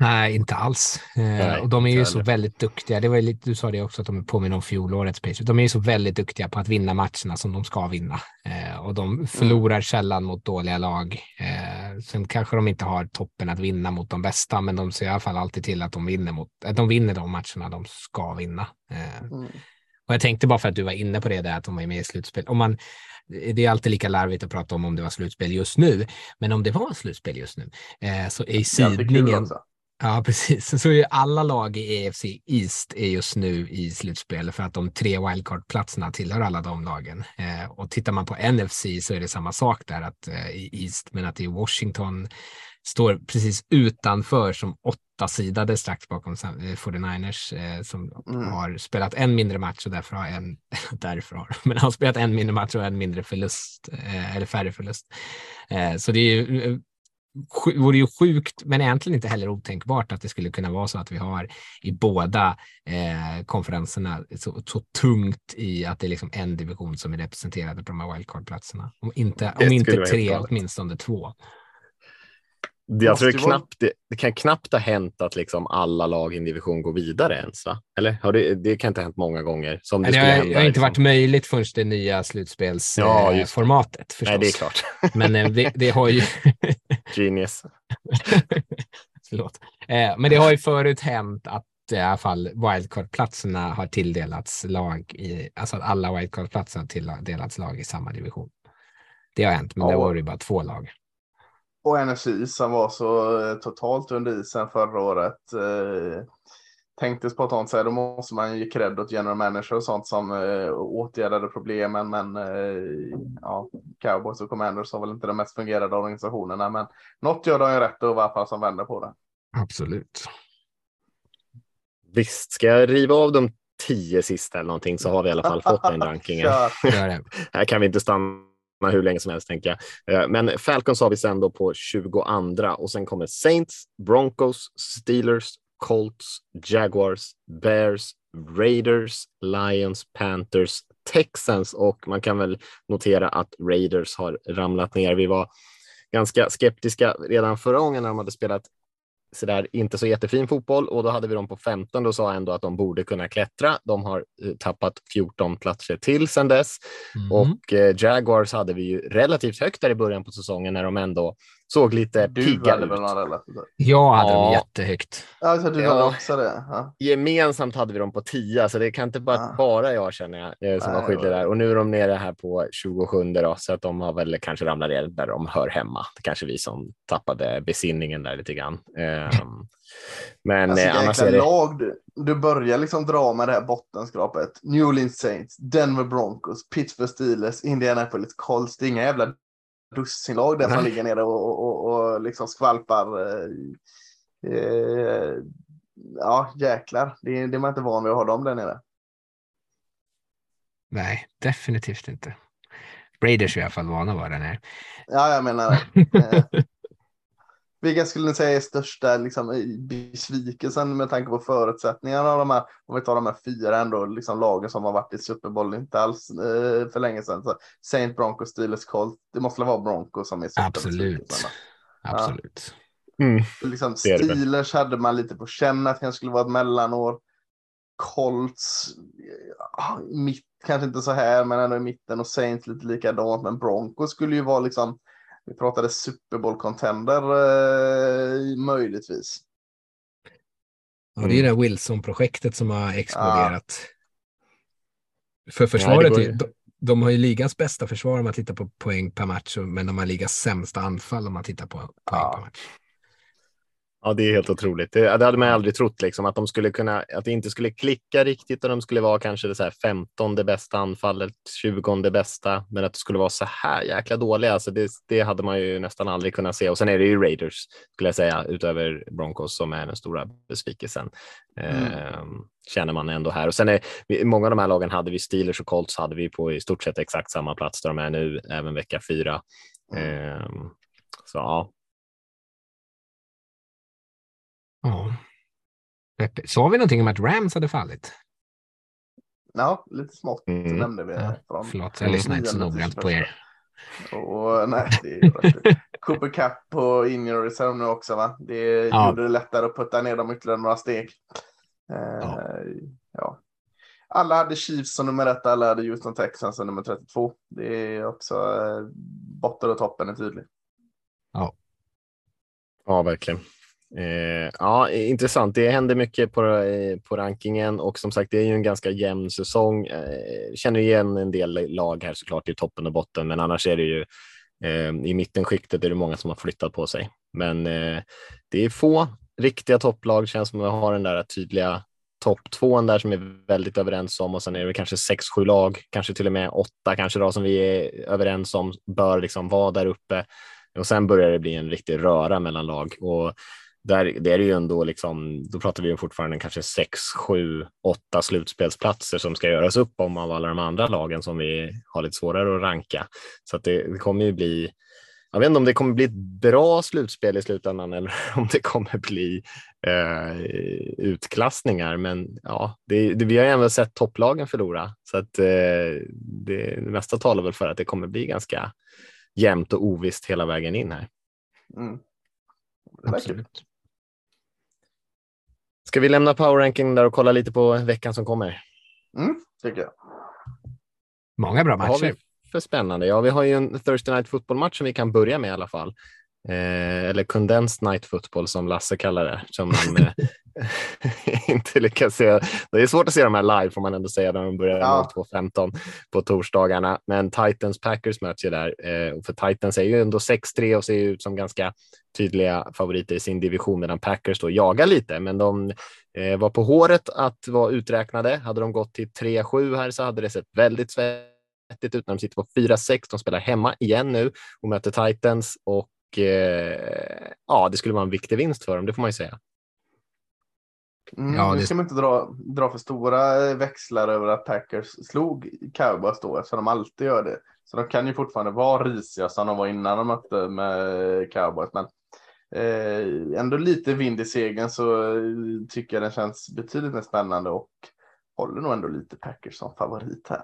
Nej, inte alls. Eh, och de är ju så väldigt duktiga. Det var lite, du sa det också att de påminner om fjolårets Patriots. De är ju så väldigt duktiga på att vinna matcherna som de ska vinna eh, och de förlorar mm. sällan mot dåliga lag. Eh, sen kanske de inte har toppen att vinna mot de bästa, men de ser i alla fall alltid till att de vinner mot. Att de vinner de matcherna de ska vinna. Mm. Och jag tänkte bara för att du var inne på det där att de är med i slutspel. Om man, det är alltid lika larvigt att prata om om det var slutspel just nu, men om det var slutspel just nu eh, så är sidningen. Ja, precis. Så är alla lag i EFC East är just nu i slutspel för att de tre wildcard-platserna tillhör alla de lagen. Eh, och tittar man på NFC så är det samma sak där att eh, i East, men att det är Washington står precis utanför som åtta sidade strax bakom 49ers eh, eh, som mm. har spelat en mindre match och därför har en, därför har, men har spelat en mindre match och en mindre förlust eh, eller färre förlust. Eh, så det är ju vore ju sjukt, men egentligen inte heller otänkbart att det skulle kunna vara så att vi har i båda eh, konferenserna så, så, tungt i att det är liksom en division som är representerad på de här wildcard-platserna. Om inte, om inte tre, åtminstone två. Jag tror det, knappt, det, det, kan knappt ha hänt att liksom alla lag i en division går vidare ens. Va? Eller har det, det kan inte ha hänt många gånger. Som det, det, har, hända, det har inte liksom. varit möjligt förrän det nya slutspelsformatet. Ja, Nej, det är klart. Men eh, det, det har ju... Genius. Förlåt. Eh, men det har ju förut hänt att i alla fall wildcard-platserna har tilldelats lag i, alltså att alla wildcard-platser har tilldelats lag i samma division. Det har hänt, men ja. det var ju bara två lag och energi som var så eh, totalt under isen förra året. Eh, tänkte spontant säga, då måste man ge cred åt general manager och sånt som eh, åtgärdade problemen. Men eh, ja, Cowboys och Commanders har väl inte de mest fungerande organisationerna. Men något gör de ju rätt och fall som vänder på det. Absolut. Visst, ska jag riva av de tio sista eller någonting så har vi i alla fall fått den rankingen. Här kan vi inte stanna hur länge som helst tänker jag. Eh, men Falcons har vi sen då på 22 och sen kommer Saints, Broncos, Steelers, Colts, Jaguars, Bears, Raiders, Lions, Panthers, Texans och man kan väl notera att Raiders har ramlat ner. Vi var ganska skeptiska redan förra gången när de hade spelat sådär inte så jättefin fotboll och då hade vi dem på 15 och sa ändå att de borde kunna klättra. De har eh, tappat 14 platser till sedan dess mm. och eh, Jaguars hade vi ju relativt högt där i början på säsongen när de ändå såg lite du pigga ut. Jag hade ja. dem jättehögt. Alltså, du ja. också det. Ja. Gemensamt hade vi dem på 10, så det kan inte bara, ja. bara jag känner jag eh, som Nej, var skyldig där. Och nu är de nere här på 27 då, så att de har väl kanske ramlat ner där de hör hemma. Det kanske vi som tappade besinningen där lite grann. Um, men alltså, eh, annars är det... lag du, du börjar liksom dra med det här bottenskrapet. New Orleans Saints, Denver Broncos, Pittsburgh Steelers, Indianapolis Colts. Det är inga jävla dussinlag där som ligger nere och, och, och liksom skvalpar. Eh, eh, ja, jäklar. Det, det är man inte van vid att ha dem där nere. Nej, definitivt inte. Raiders är i alla fall vana att vara där nere. Ja, jag menar det. Vilka skulle ni säga är största liksom, besvikelsen med tanke på förutsättningarna av de här, om vi tar de här fyra ändå, liksom lagen som har varit i Super Bowl inte alls eh, för länge sedan. Så Saint Broncos, Steelers, Colt. Det måste vara Broncos som är största Absolut. Absolut. Ja. Mm. Liksom, Steelers hade man lite på känn att det skulle vara ett mellanår. Colts, ja, mitt, kanske inte så här, men ändå i mitten och Saints lite likadant. Men Broncos skulle ju vara liksom vi pratade Super Bowl-contender eh, möjligtvis. Ja, det är det Wilson-projektet som har exploderat. Ja. För försvaret, Nej, de, de, har ju ligans bästa försvar om man tittar på poäng per match, men de har ligans sämsta anfall om man tittar på poäng ja. per match. Ja, det är helt otroligt. Det, det hade man aldrig trott, liksom, att de skulle kunna, att det inte skulle klicka riktigt och de skulle vara kanske det så här 15 bästa anfallet, 20 bästa, men att det skulle vara så här jäkla dåliga, alltså det, det hade man ju nästan aldrig kunnat se. Och sen är det ju Raiders, skulle jag säga, utöver Broncos som är den stora besvikelsen. Mm. Eh, känner man ändå här. Och sen är många av de här lagen hade vi Steelers och Colts hade vi på i stort sett exakt samma plats där de är nu, även vecka fyra. Mm. Eh, så ja, Ja. Sa vi någonting om att Rams hade fallit? Ja, lite smått mm. nämnde vi. Ja, från Förlåt, jag lyssnar inte så noggrant på er. Och, nej, det är Cooper Cup på injury reserve nu också. Va? Det ja. gjorde det lättare att putta ner dem ytterligare några steg. Eh, ja. ja. Alla hade Chiefs som nummer ett, alla hade Houston Texans som nummer 32. Det är också eh, botten och toppen är tydlig. Ja. Ja, verkligen. Eh, ja, intressant. Det händer mycket på, eh, på rankingen och som sagt, det är ju en ganska jämn säsong. Eh, känner igen en del lag här såklart i toppen och botten, men annars är det ju eh, i mittenskiktet är det många som har flyttat på sig. Men eh, det är få riktiga topplag. Känns som att vi har den där tydliga topp tvåan där som är väldigt överens om och sen är det kanske sex, sju lag, kanske till och med åtta kanske då som vi är överens om bör liksom vara där uppe. Och sen börjar det bli en riktig röra mellan lag och där det är det ju ändå liksom, då pratar vi ju fortfarande kanske sex, sju, åtta slutspelsplatser som ska göras upp om av alla de andra lagen som vi har lite svårare att ranka. Så att det, det kommer ju bli, jag vet inte om det kommer bli ett bra slutspel i slutändan eller om det kommer bli eh, utklassningar. Men ja, det, det, vi har ju även sett topplagen förlora så att eh, det, det mesta talar väl för att det kommer bli ganska jämnt och ovisst hela vägen in här. Mm. Absolut. Ska vi lämna power ranking där och kolla lite på veckan som kommer? Mm, tycker jag. Många bra matcher. Vad har vi för spännande? Ja, vi har ju en Thursday Night Football-match som vi kan börja med i alla fall. Eh, eller Condensed Night Football som Lasse kallar det. Som eh, inte lyckas se. Det är svårt att se de här live får man ändå säga när de börjar ja. 02.15 på torsdagarna. Men Titans Packers möts ju där. Eh, för Titans är ju ändå 6-3 och ser ut som ganska tydliga favoriter i sin division medan Packers då jagar lite. Men de eh, var på håret att vara uträknade. Hade de gått till 3-7 här så hade det sett väldigt svettigt ut när de sitter på 4-6. De spelar hemma igen nu och möter Titans och eh, ja, det skulle vara en viktig vinst för dem, det får man ju säga. Mm, ja, det... Nu ska man inte dra, dra för stora växlar över att Packers slog Cowboys då, eftersom de alltid gör det. Så de kan ju fortfarande vara risiga som de var innan de mötte med Cowboys. Men eh, ändå lite vind i segern så tycker jag den känns betydligt mer spännande och håller nog ändå lite Packers som favorit här.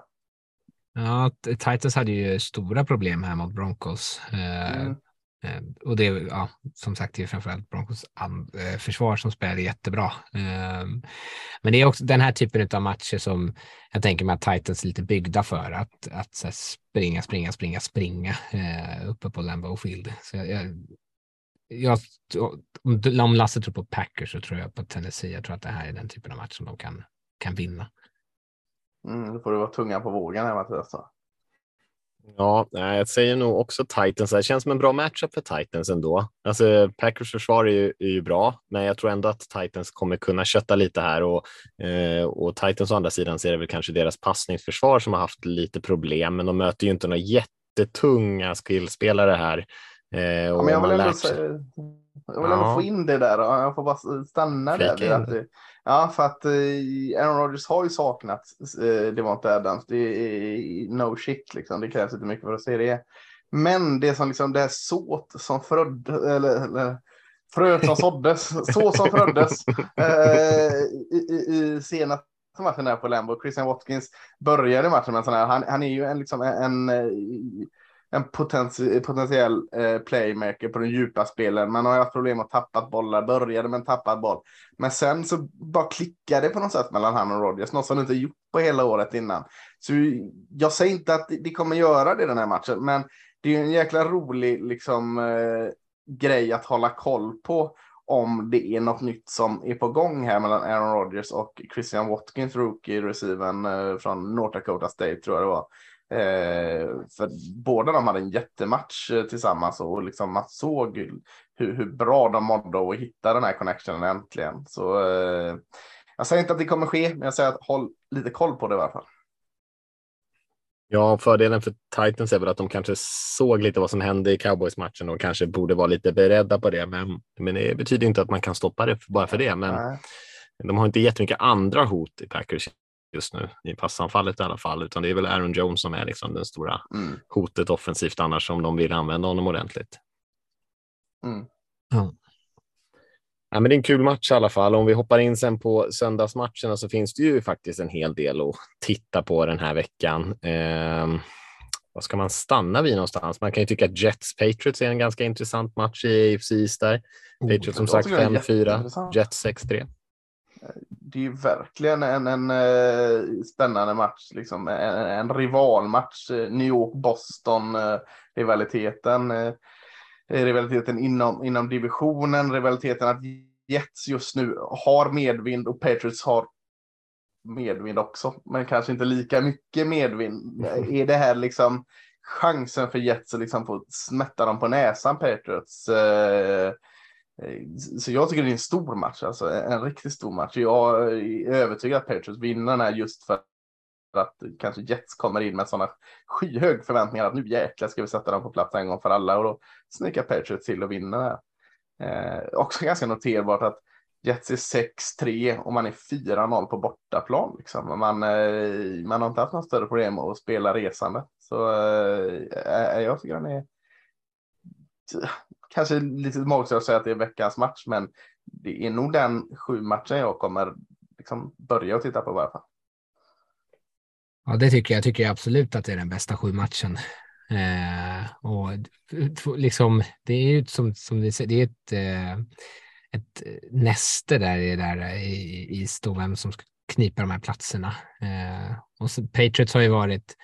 Ja, Titans hade ju stora problem här mot Broncos. Eh, mm. Eh, och det är ja, som sagt det är framförallt Broncos eh, försvar som spelar jättebra. Ehm, men det är också den här typen av matcher som jag tänker mig att Titans är lite byggda för. Att, att så springa, springa, springa, springa eh, uppe på Lambeau Field. Så jag, jag, jag, om Lasse tror på Packers så tror jag på Tennessee. Jag tror att det här är den typen av match som de kan, kan vinna. Mm, då får du vara tunga på vågen här Mattias. Ja, jag säger nog också Titans. Det känns som en bra matchup för Titans ändå. Alltså, Packers försvar är ju, är ju bra, men jag tror ändå att Titans kommer kunna kötta lite här och, eh, och Titans å andra sidan ser det väl kanske deras passningsförsvar som har haft lite problem, men de möter ju inte några jättetunga skillspelare här. Eh, ja, men jag vill ändå, jag vill ja. få in det där. Jag får bara stanna Flika där. Ja, för att eh, Aaron Rodgers har ju saknat eh, Devonta Adams. Det är no shit liksom. Det krävs inte mycket för att se det. Men det som liksom det är såt som fröddes, eller, eller fröet som såddes, så som fröddes eh, i, i, i senaste matchen där på Lambo. Christian Watkins började matchen med en sån här, han, han är ju en, liksom en, en eh, en potenti potentiell eh, playmaker på den djupa spelen. Man har haft problem att tappa bollar, började med en tappad boll. Men sen så bara klickade det på något sätt mellan han och Rodgers, något som inte gjort på hela året innan. Så jag säger inte att det kommer göra det den här matchen, men det är en jäkla rolig liksom, eh, grej att hålla koll på om det är något nytt som är på gång här mellan Aaron Rodgers och Christian Watkins, rookie receiven eh, från North Dakota State tror jag det var. Eh, för båda de hade en jättematch eh, tillsammans och liksom man såg hur, hur bra de mådde att hitta den här connectionen äntligen. Så eh, jag säger inte att det kommer ske, men jag säger att håll lite koll på det i alla fall. Ja, fördelen för Titans är väl att de kanske såg lite vad som hände i Cowboys-matchen och kanske borde vara lite beredda på det. Men, men det betyder inte att man kan stoppa det bara för det. Men Nej. de har inte jättemycket andra hot i Packers just nu, i passanfallet i alla fall, utan det är väl Aaron Jones som är liksom den stora Mm. hotet offensivt annars om de vill använda honom ordentligt. Mm. Ja. Ja, men det är en kul match i alla fall. Om vi hoppar in sen på söndagsmatcherna så finns det ju faktiskt en hel del att titta på den här veckan. Eh, vad ska man stanna vid någonstans? Man kan ju tycka att Jets Patriots är en ganska intressant match i AFC East där. Patriots som sagt tycker den är 5-4, jätteintressant. Jets 6-3. Det är ju verkligen en, en eh, spännande match, liksom en, en rivalmatch. Eh, New York-Boston, eh, rivaliteten. Eh, rivaliteten inom, inom divisionen, rivaliteten att Jets just nu har medvind och Patriots har medvind också, men kanske inte lika mycket medvind. Är det här liksom chansen för Jets att liksom få smätta dem på näsan, Patriots? Eh, så jag tycker det är en stor match, alltså en riktigt stor match. Jag är övertygad att Patriots vinner den här just för att kanske Jets kommer in med sådana skyhög förväntningar att nu jäklar ska vi sätta dem på plats en gång för alla och då snickar Patriots till och vinner det här. Eh, också ganska noterbart att Jets är 6-3 och man är 4-0 på bortaplan. Liksom. Man, eh, man har inte haft något större problem att spela resande. Så eh, jag tycker den är kanske lite magstarkt att säga att det är veckans match, men det är nog den sju matchen jag kommer liksom börja att titta på i alla fall. Ja, det tycker jag. Jag tycker absolut att det är den bästa sju matchen. Eh, och liksom, det är ju som, som det, det är ett, eh, ett näste där i, där i, i stå vem som ska knipa de här platserna. Eh, och så, Patriots har ju varit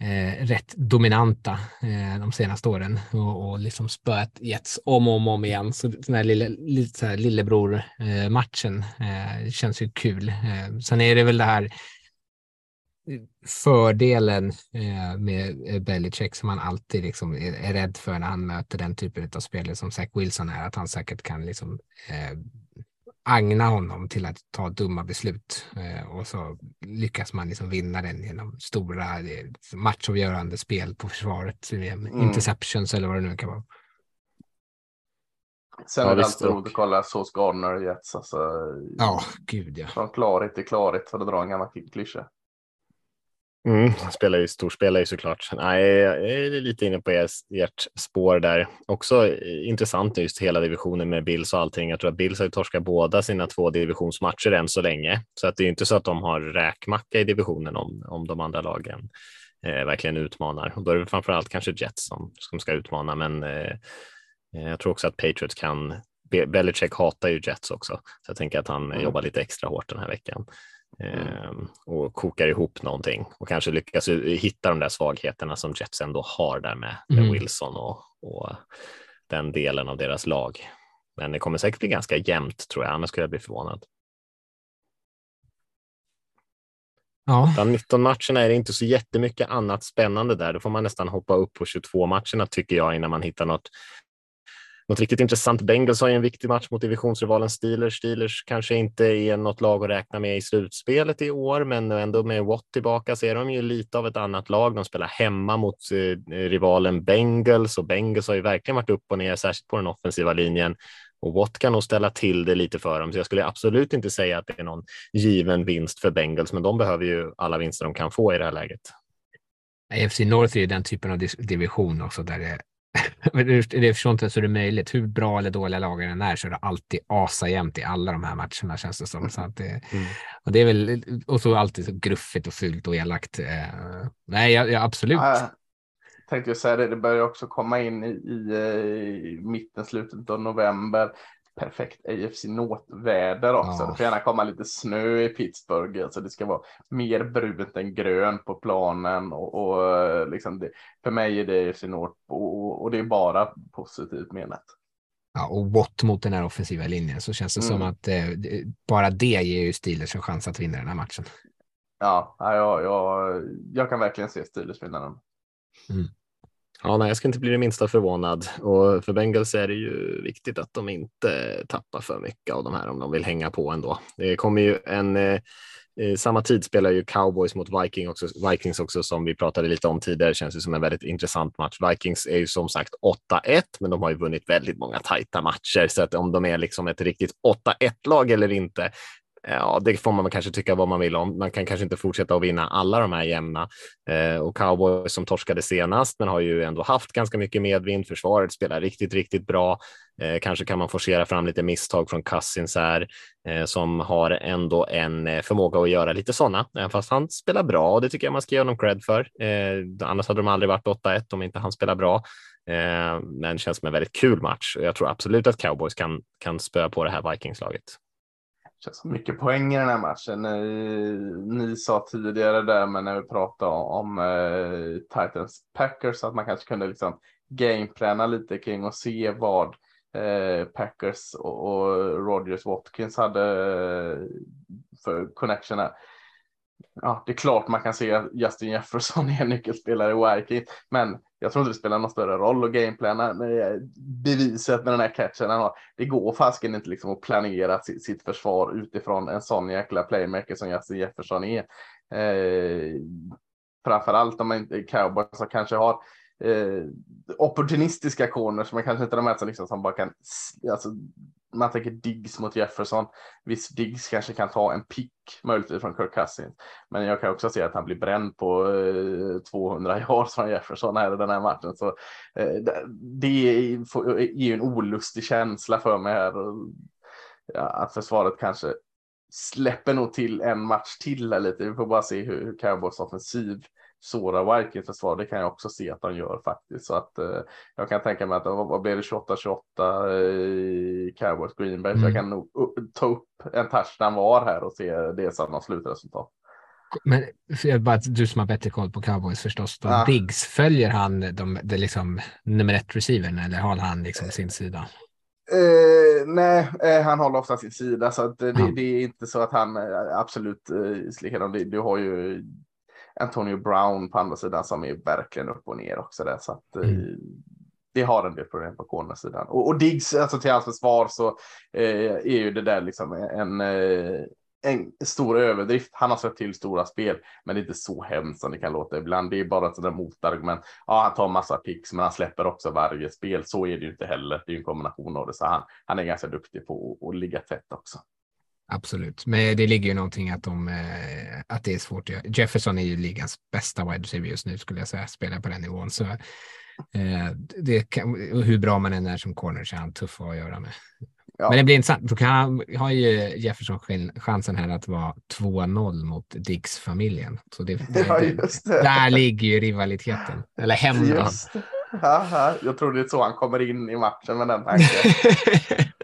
eh, rätt dominanta eh, de senaste åren och, och liksom spöat Jets om och om, om igen. Så den här lille, lite så här lillebror-matchen eh, eh, känns ju kul. Eh, sen är det väl det här eh, fördelen eh, med eh, Belichick som man alltid liksom är, är rädd för när han möter den typen av spelare som Zach Wilson är, att han säkert kan liksom eh, agna honom till att ta dumma beslut eh, och så lyckas man liksom vinna den genom stora eh, matchavgörande spel på försvaret, mm. interceptions eller vad det nu kan vara. Sen Ja, är det alltid roligt att kolla Sauce Gardner och Jets. Alltså, Ja, gud ja. Från klarhet till klarhet för att dra en gammal klyscha. Mm, spelar ju storspelar ju såklart. Nej, jag är lite inne på ers- ert spår där. Också eh, intressant just hela divisionen med Bills och allting. Jag tror att Bills har torskat båda sina två divisionsmatcher än så länge, så att det är ju inte så att de har räkmacka i divisionen om, om de andra lagen eh, verkligen utmanar. Och då är det framför allt kanske Jets som, som ska utmana, men eh, eh, jag tror också att Patriots kan. Be- Belichick hatar ju Jets också, så jag tänker att han Mm. jobbar lite extra hårt den här veckan. Ehm, och kokar ihop någonting och kanske lyckas hitta de där svagheterna som Jets ändå har där med, Mm. Wilson och, och den delen av deras lag. Men det kommer säkert bli ganska jämnt tror jag, annars skulle jag bli förvånad. Ja, Bland 19 matcherna är det inte så jättemycket annat spännande där. Då får man nästan hoppa upp på 22 matcherna tycker jag innan man hittar något något riktigt intressant. Bengals har ju en viktig match mot divisionsrivalen Steelers. Steelers kanske inte är något lag att räkna med i slutspelet i år, men ändå med Watt tillbaka så är de ju lite av ett annat lag. De spelar hemma mot eh, rivalen Bengals och Bengals har ju verkligen varit upp och ner, särskilt på den offensiva linjen. Och Watt kan nog ställa till det lite för dem, så jag skulle absolut inte säga att det är någon given vinst för Bengals, men de behöver ju alla vinster de kan få i det här läget. AFC North är ju den typen av division också där det det förstår inte ens hur det är möjligt. Hur bra eller dåliga lagen än är så är det alltid asa jämt i alla de här matcherna känns det som. Så att det, Mm. och det är väl, och så alltid så gruffigt och fult och elakt. Eh, nej, ja, ja, absolut. Ja, tänkte jag säga det, det börjar också komma in i, i, eh, i mitten, slutet av november. Perfekt AFC North-väder också. Ja. Det får gärna komma lite snö i Pittsburgh. Alltså det ska vara mer brunt än grönt på planen. Och, och liksom det, för mig är det AFC North och, och det är bara positivt menat. Ja, och Watt mot den här offensiva linjen så känns det som Mm. att eh, bara det ger ju Steelers en chans att vinna den här matchen. Ja, ja, jag, jag, jag kan verkligen se Steelers vinna den. Ja, nej, jag ska inte bli det minsta förvånad och för Bengals är det ju viktigt att de inte tappar för mycket av de här om de vill hänga på ändå. Det kommer ju en eh, eh samma tid spelar ju Cowboys mot Viking också, Vikings också som vi pratade lite om tidigare. Känns ju som en väldigt intressant match. Vikings är ju som sagt 8-1, men de har ju vunnit väldigt många tajta matcher så att om de är liksom ett riktigt 8-1 lag eller inte, Eh, ja, det får man kanske tycka vad man vill om. Man kan kanske inte fortsätta att vinna alla de här jämna eh, och Cowboys som torskade senast, men har ju ändå haft ganska mycket medvind. Försvaret spelar riktigt, riktigt bra. Eh, kanske kan man forcera fram lite misstag från Cousins här eh, som har ändå en eh, förmåga att göra lite sådana, även eh, fast han spelar bra och det tycker jag man ska ge honom cred för. Eh, annars hade de aldrig varit 8-1 om inte han spelar bra. Eh, men känns som en väldigt kul match och jag tror absolut att Cowboys kan, kan spöa på det här Vikingslaget känns som mycket poäng i den här matchen. Eh, ni sa tidigare där, men när vi pratade om eh, Titans Packers, att man kanske kunde liksom gameplana lite kring och se vad eh, Packers och, och Rogers Watkins hade eh, för connection här ja, det är klart man kan se att Justin Jefferson är en nyckelspelare i Vikings, men jag tror inte det spelar någon större roll och gameplana beviset med den här catchen han har. Det går fasken inte liksom att planera sitt, sitt, försvar utifrån en sån jäkla playmaker som Justin Jefferson är. Eh, framförallt om man inte cowboys som kanske har eh, opportunistiska corners, man kanske inte de här som, liksom, som bara kan alltså, man tänker Diggs mot Jefferson. Visst, Diggs kanske kan ta en pick möjligtvis från Kirk Cousins, men jag kan också se att han blir bränd på eh, 200 yards från Jefferson här i den här matchen. Så eh, det ger ju en olustig känsla för mig här. Och, ja, att försvaret kanske släpper nog till en match till lite. Vi får bara se hur, hur Cowboys offensiv såra Vikings försvar. Det kan jag också se att de gör faktiskt. Så att eh, jag kan tänka mig att vad blir det 28-28 i Cowboys Green Bay. Mm. Så jag mm. kan nog ta upp en touchdown var här och se det som slutresultat. Men bara du som har bättre koll på cowboys förstås. Då, ja. Diggs, följer han de, de liksom, nummer ett receivern eller har han liksom sin sida? Uh, nej, uh, han håller ofta sin sida så att, uh, det, det, är inte så att han absolut uh, slickar Du, du har ju Antonio Brown på andra sidan som är verkligen upp och ner också där. Så att, eh, mm. det har en del problem på cornersidan. Och, och Diggs, alltså till hans försvar så eh, är ju det där liksom en, eh, en stor överdrift. Han har sett till stora spel, men det är inte så hemskt som det kan låta ibland. Det är bara ett sådant motargument. Ja, han tar massa picks, men han släpper också varje spel. Så är det ju inte heller. Det är ju en kombination av det, så han, han är ganska duktig på att, att ligga tätt också. Absolut, men det ligger ju någonting att, de, eh, att det är svårt. Jefferson är ju ligans bästa wide receiver just nu skulle jag säga, spelar på den nivån. Så, eh, det kan, hur bra man än är som corner så är han tuff att göra med. Ja. Men det blir intressant. Då kan har ju Jefferson chansen här att vara 2-0 mot Diggs-familjen. Så det, ja, det. Där ligger ju rivaliteten. Eller hämnden. Jag tror det är så han kommer in i matchen med den tanken.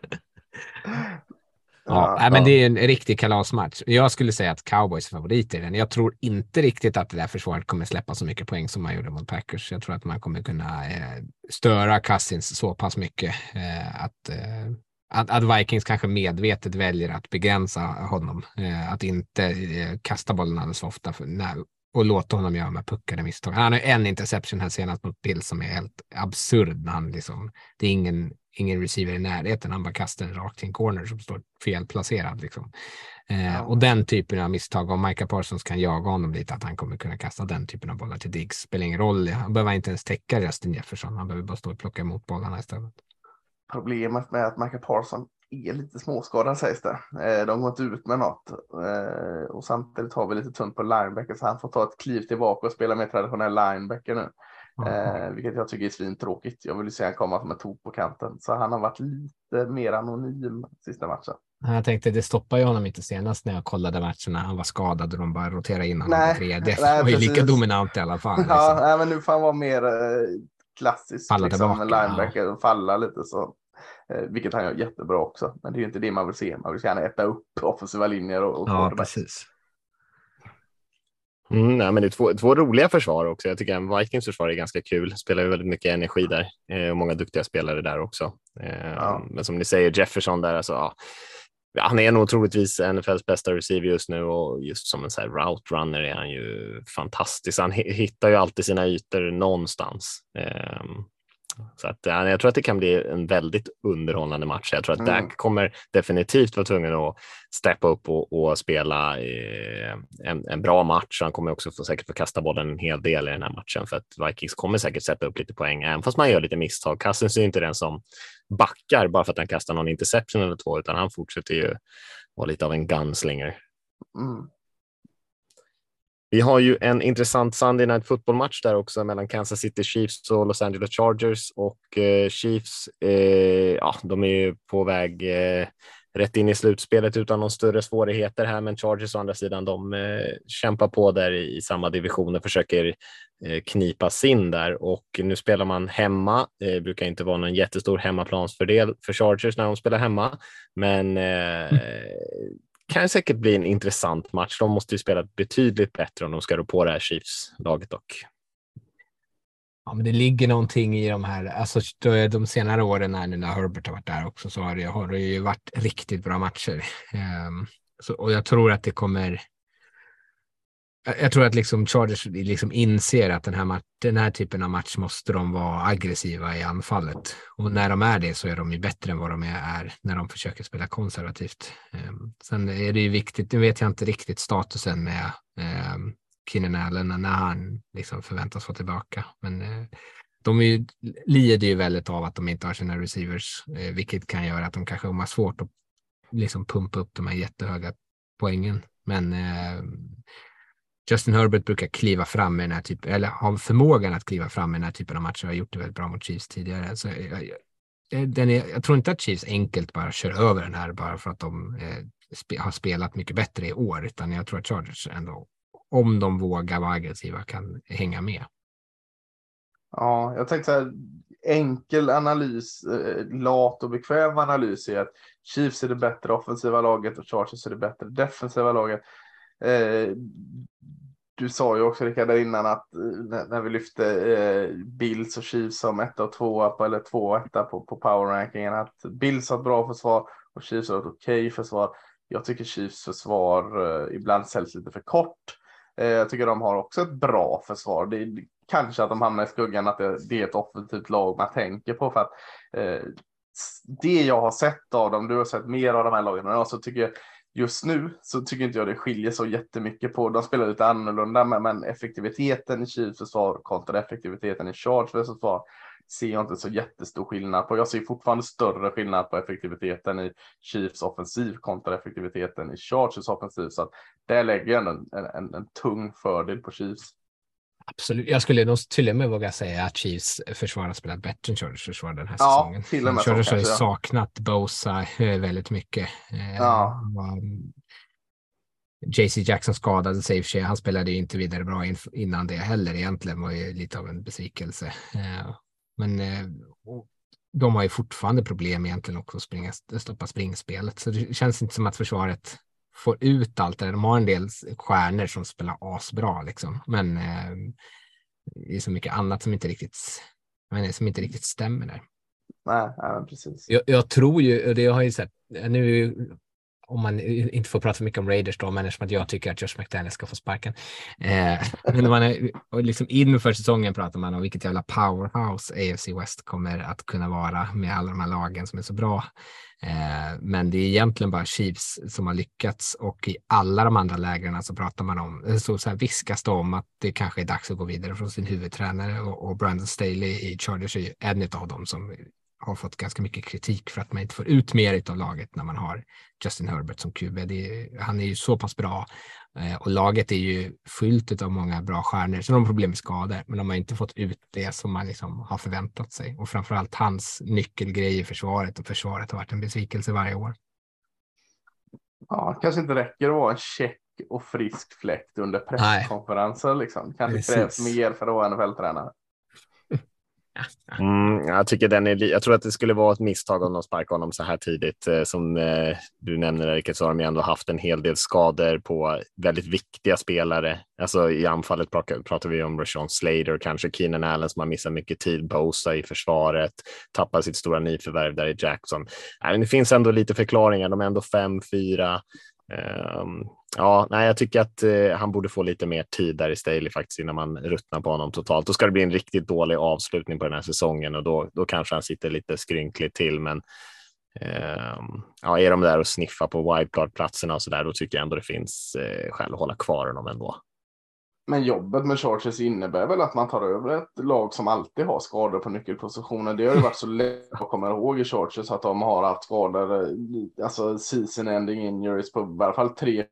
Ja, ja, men det är en riktig kalasmatch. Jag skulle säga att cowboys är favoriter i den. Jag tror inte riktigt att det där försvaret kommer släppa så mycket poäng som man gjorde mot Packers. Jag tror att man kommer kunna eh, störa Cousins så pass mycket eh, att, eh, att, att, Vikings kanske medvetet väljer att begränsa honom. Eh, att inte eh, kasta bollen alldeles för ofta för, när, och låta honom göra med puckade misstag. Han har en interception här senast mot Bill som är helt absurd. Han liksom, det är ingen ingen receiver i närheten. Han bara kastar den rakt till en corner som står felplacerad. Liksom. Eh, och den typen av misstag, om Micah Parsons kan jaga honom lite, att han kommer kunna kasta den typen av bollar till Diggs, spelar ingen roll. Han behöver inte ens täcka Justin Jefferson. Han behöver bara stå och plocka emot bollarna istället. Problemet med att Micah Parsons är lite småskadad sägs det. Eh, de går inte ut med något eh, och samtidigt har vi lite tunt på linebacker så han får ta ett kliv tillbaka och spela mer traditionell linebacker nu. Eh, vilket jag tycker är svintråkigt. Jag vill ju se han komma som en tok på kanten. Så han har varit lite mer anonym sista matchen. Jag tänkte det stoppar ju honom inte senast när jag kollade matcherna. Han var skadad och de bara roterade in honom nej, på tredje. Nej, var ju lika dominant i alla fall. Liksom. Ja, nej, men nu får han vara mer eh, klassisk falla liksom, tillbaka, linebacker och falla lite så. Eh, vilket han gör jättebra också. Men det är ju inte det man vill se. Man vill gärna äta upp offensiva linjer och, och Ja, precis. Mm, nej, men det är två, två roliga försvar också. Jag tycker en Vikings försvar är ganska kul. Spelar ju väldigt mycket energi där eh, och många duktiga spelare där också. Eh, ja. Men som ni säger, Jefferson där, alltså, ja, han är nog troligtvis NFLs bästa receiver just nu och just som en så här route runner är han ju fantastisk. Han hittar ju alltid sina ytor någonstans. Um, så att, ja, jag tror att det kan bli en väldigt underhållande match. Jag tror att mm. Dak kommer definitivt vara tvungen att steppa upp och, och spela eh, en, en, bra match. Han kommer också få, säkert få kasta bollen en hel del i den här matchen för att Vikings kommer säkert sätta upp lite poäng, även fast man gör lite misstag. Cousins är inte den som backar bara för att han kastar någon interception eller två, utan han fortsätter ju vara lite av en gunslinger. Mm. Vi har ju en intressant Sunday Night Football-match där också mellan Kansas City Chiefs och Los Angeles Chargers och eh, Chiefs, eh, ja, de är ju på väg eh, rätt in i slutspelet utan någon större svårigheter här, men Chargers å andra sidan, de eh, kämpar på där i, i samma division och försöker eh, knipa sin där och nu spelar man hemma. Det eh, brukar inte vara någon jättestor hemmaplansfördel för Chargers när de spelar hemma, men eh, mm kan säkert bli en intressant match. De måste ju spela betydligt bättre om de ska rå på det här Chiefs-laget dock. Ja, men det ligger någonting i de här, alltså de senare åren här nu när Herbert har varit där också så har det, har det ju varit riktigt bra matcher. Um, så, och jag tror att det kommer, jag tror att liksom Chargers liksom inser att den här, den här typen av match måste de vara aggressiva i anfallet. Och när de är det så är de ju bättre än vad de är när de försöker spela konservativt. Ehm, sen är det ju viktigt, nu vet jag inte riktigt statusen med ehm, Kinnan Allen när han liksom förväntas få tillbaka. Men eh, de är ju, lider ju väldigt av att de inte har sina receivers, eh, vilket kan göra att de kanske har svårt att liksom pumpa upp de här jättehöga poängen. Men ehm, Justin Herbert brukar kliva fram med den här typen, eller har förmågan att kliva fram med den här typen av matcher. och Har gjort det väldigt bra mot Chiefs tidigare. Så jag, den är, jag tror inte att Chiefs enkelt bara kör över den här bara för att de eh, har spelat mycket bättre i år, utan jag tror att Chargers ändå, om de vågar vara aggressiva, kan hänga med. Ja, jag tänkte så här, enkel analys, eh, lat och bekväm analys är att Chiefs är det bättre offensiva laget och Chargers är det bättre defensiva laget. Eh, du sa ju också Rickard innan att eh, när vi lyfte eh, Bills och Chiefs som etta och tvåa på, eller två och etta på, på powerrankingen att Bills har ett bra försvar och Chiefs har ett okej okay försvar. Jag tycker Chiefs försvar eh, ibland säljs lite för kort. Eh, jag tycker de har också ett bra försvar. Det är kanske att de hamnar i skuggan att det, det är ett offensivt lag man tänker på för att eh, det jag har sett av dem, du har sett mer av de här lagen, men så tycker jag just nu så tycker inte jag det skiljer så jättemycket på. De spelar lite annorlunda, men, effektiviteten i Chiefs försvar kontra effektiviteten i Chargers försvar ser jag inte så jättestor skillnad på. Jag ser fortfarande större skillnad på effektiviteten i Chiefs offensiv kontra effektiviteten i Chargers offensiv. Så att där lägger jag en, en, en, en tung fördel på Chiefs. Absolut. Jag skulle nog till och med våga säga att Chiefs försvar har spelat bättre än Chargers försvar den här ja, säsongen. Till och med Chargers har ju saknat Bosa eh, väldigt mycket. Eh, ja. JC Jackson skadade sig i och för sig. Han spelade ju inte vidare bra innan det heller egentligen. var ju lite av en besvikelse. Eh, men de har ju fortfarande problem egentligen också att springa, stoppa springspelet. Så det känns inte som att försvaret får ut allt det De har en del stjärnor som spelar asbra liksom, men eh, det är så mycket annat som inte riktigt, menar, som inte riktigt stämmer där. Nej, nej precis. Jag, jag, tror ju, och det har ju sett, nu om man inte får prata för mycket om Raiders då, men eftersom att jag tycker att Josh McDaniel ska få sparken. Eh, men man är, liksom inför säsongen pratar man om vilket jävla powerhouse AFC West kommer att kunna vara med alla de här lagen som är så bra. Eh, men det är egentligen bara Chiefs som har lyckats och i alla de andra lägren så pratar man om, eh, så, så här viskas det om att det kanske är dags att gå vidare från sin huvudtränare och, och Brandon Staley i Chargers är ju en av dem som har fått ganska mycket kritik för att man inte får ut mer av laget när man har Justin Herbert som QB. Är, han är ju så pass bra eh, och laget är ju fyllt av många bra stjärnor. De har problem med skador, men de har inte fått ut det som man liksom har förväntat sig. Och framförallt hans nyckelgrej i försvaret och försvaret har varit en besvikelse varje år. Ja, kanske inte räcker att vara en check och frisk fläkt under presskonferenser. Liksom. Kanske Precis. krävs mer för att vara NFL-tränare. Mm, jag tycker den är. Jag tror att det skulle vara ett misstag om de sparkar honom så här tidigt. Eh, som eh, du nämner, Erika så har de ändå haft en hel del skador på väldigt viktiga spelare. Alltså i anfallet pratar, vi om Rashawn Slater, kanske Keenan Allen som har missat mycket tid, Bosa i försvaret, tappar sitt stora nyförvärv där i Jackson. Det finns ändå lite förklaringar. De är ändå 5-4. Ehm, ja, nej, jag tycker att eh, han borde få lite mer tid där i Staley faktiskt innan man ruttnar på honom totalt. Då ska det bli en riktigt dålig avslutning på den här säsongen och då, då kanske han sitter lite skrynkligt till. Men ehm, ja, är de där och sniffar på wildcard-platserna och så där, då tycker jag ändå det finns eh, skäl att hålla kvar honom ändå. Men jobbet med Chargers innebär väl att man tar över ett lag som alltid har skador på nyckelpositioner. Det har ju varit så lätt att komma ihåg i Chargers att de har haft skador, alltså season ending injuries på i alla fall tre.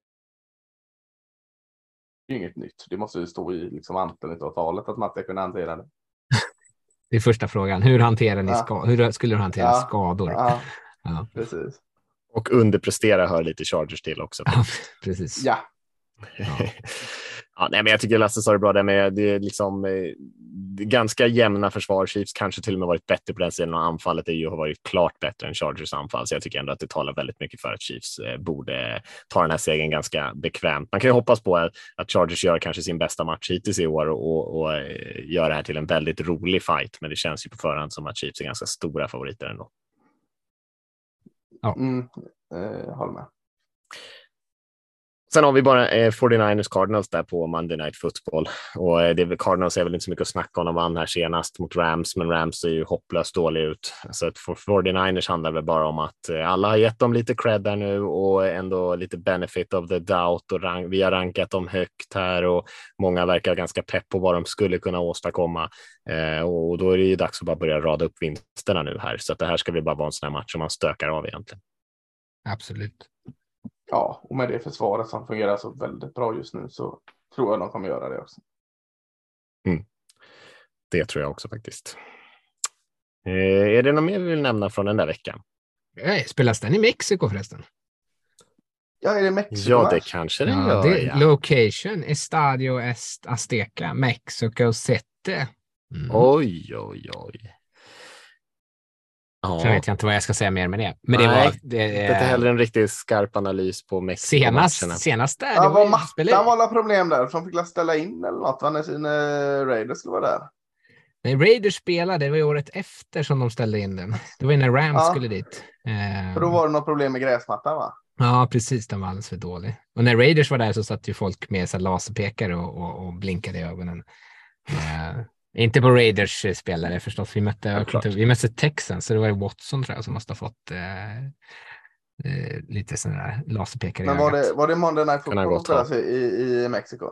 Det är inget nytt. Det måste ju stå i liksom Anthony-avtalet att man ska kunna hantera det. Det är första frågan. Hur hanterar ni ja. Hur skulle du hantera ja. skador? Ja. ja. precis. Och underprestera hör lite Chargers till också. Ja, precis. Ja. Ja, nej, men jag tycker Lasse sa det bra där med det är liksom eh, det är ganska jämna försvar. Chiefs kanske till och med varit bättre på den sidan och anfallet är ju har varit klart bättre än Chargers anfall. Så jag tycker ändå att det talar väldigt mycket för att Chiefs eh, borde ta den här segern ganska bekvämt. Man kan ju hoppas på att Chargers gör kanske sin bästa match hittills i år och, och eh, gör det här till en väldigt rolig fight. Men det känns ju på förhand som att Chiefs är ganska stora favoriter ändå. Ja, mm, eh, håller med. Sen har vi bara eh, 49ers Cardinals där på Monday Night Football och eh, det, Cardinals är väl inte så mycket att snacka om. De vann här senast mot Rams, men Rams ser ju hopplöst dålig ut. Så att för 49ers handlar det bara om att eh, alla har gett dem lite cred där nu och ändå lite benefit of the doubt och rank, vi har rankat dem högt här och många verkar ganska pepp på vad de skulle kunna åstadkomma. Eh, och då är det ju dags att bara börja rada upp vinsterna nu här. Så att det här ska vi bara vara en sån här match som man stökar av egentligen. Absolut ja, och med det försvaret som fungerar så väldigt bra just nu så tror jag de kommer göra det också. Mm. Det tror jag också faktiskt. Eh, är det något mer vi vill nämna från den där veckan? Nej, spelas den i Mexiko förresten? Ja, är det Mexiko? Ja, det kanske den ja, gör. Det, ja. Location, Estadio Est Azteca, Mexico City. Mm. Oj, oj, oj. Ja. Sen vet jag inte vad jag ska säga mer med det. Men Nej, det var... Det, det är heller en riktigt skarp analys på Mexiko Senast, senast där. Ja, var mattan var alla problem där? För de fick ställa in eller något va? när, när Raiders skulle vara där. Nej, Raiders spelade, det var ju året efter som de ställde in den. Det var ju när Rams ja. skulle dit. För då var det något problem med gräsmattan va? Ja, precis. Den var alldeles för dålig. Och när Raiders var där så satt ju folk med så laserpekare och, och, och blinkade i ögonen. Inte på Raiders eh, spelare förstås. Vi mötte, ja, vi mötte Texans, så det var Watson tror jag som måste ha fått eh, eh, lite sådana där laserpekare Men var det, var det Monday Night Football i, i Mexiko?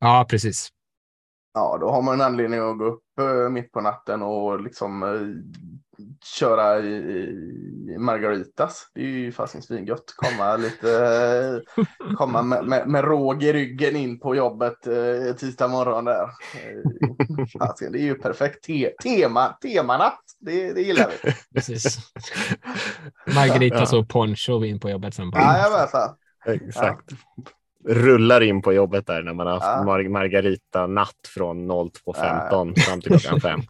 Ja, precis. Ja, då har man en anledning att gå upp uh, mitt på natten och liksom köra Margaritas. Det är ju fasen svingött. Komma lite, komma med, med, med råg i ryggen in på jobbet uh, tisdag morgon där. Fasen, det är ju perfekt te, tema, temanatt. Det, det gillar vi. Precis. Margaritas ja. och poncho in på jobbet sen. Ja, jag vet så. Exakt. Ja rullar in på jobbet där när man har haft ja. Mar Margarita natt från 02.15 ja. fram till klockan 5.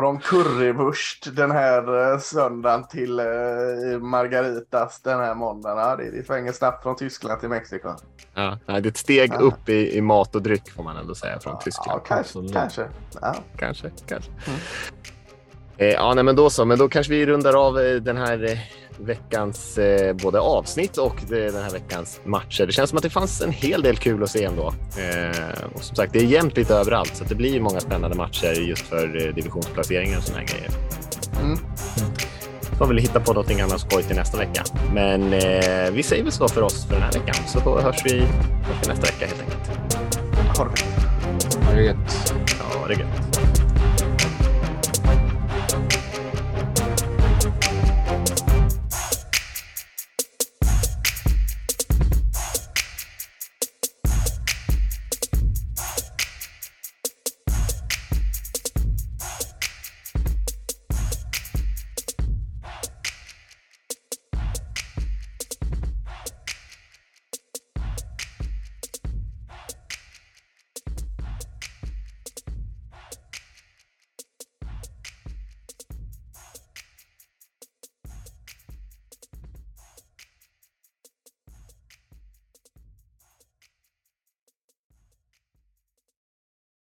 Från currywurst den här eh, söndagen till uh, Margaritas den här måndagen. Ja, det, det svänger snabbt från Tyskland till Mexiko. Ja, det är ett steg ja. upp i, i, mat och dryck får man ändå säga från Tyskland. Ja, kanske. Kanske. Ja. kanske, kanske. Mm. Eh, ja, nej, men då så. Men då kanske vi rundar av den här veckans eh, både avsnitt och det, den här veckans matcher. Det känns som att det fanns en hel del kul att se ändå. Eh, och som sagt, det är jämnt lite överallt så det blir många spännande matcher just för eh, divisionsplaceringar och här grejer. Mm. Så får vi hitta på någonting annat skoj till nästa vecka. Men eh, vi säger väl så för oss för den här veckan så då hörs vi, hörs vi nästa vecka helt enkelt. Ha det Ha det gött. Ja, det är gött.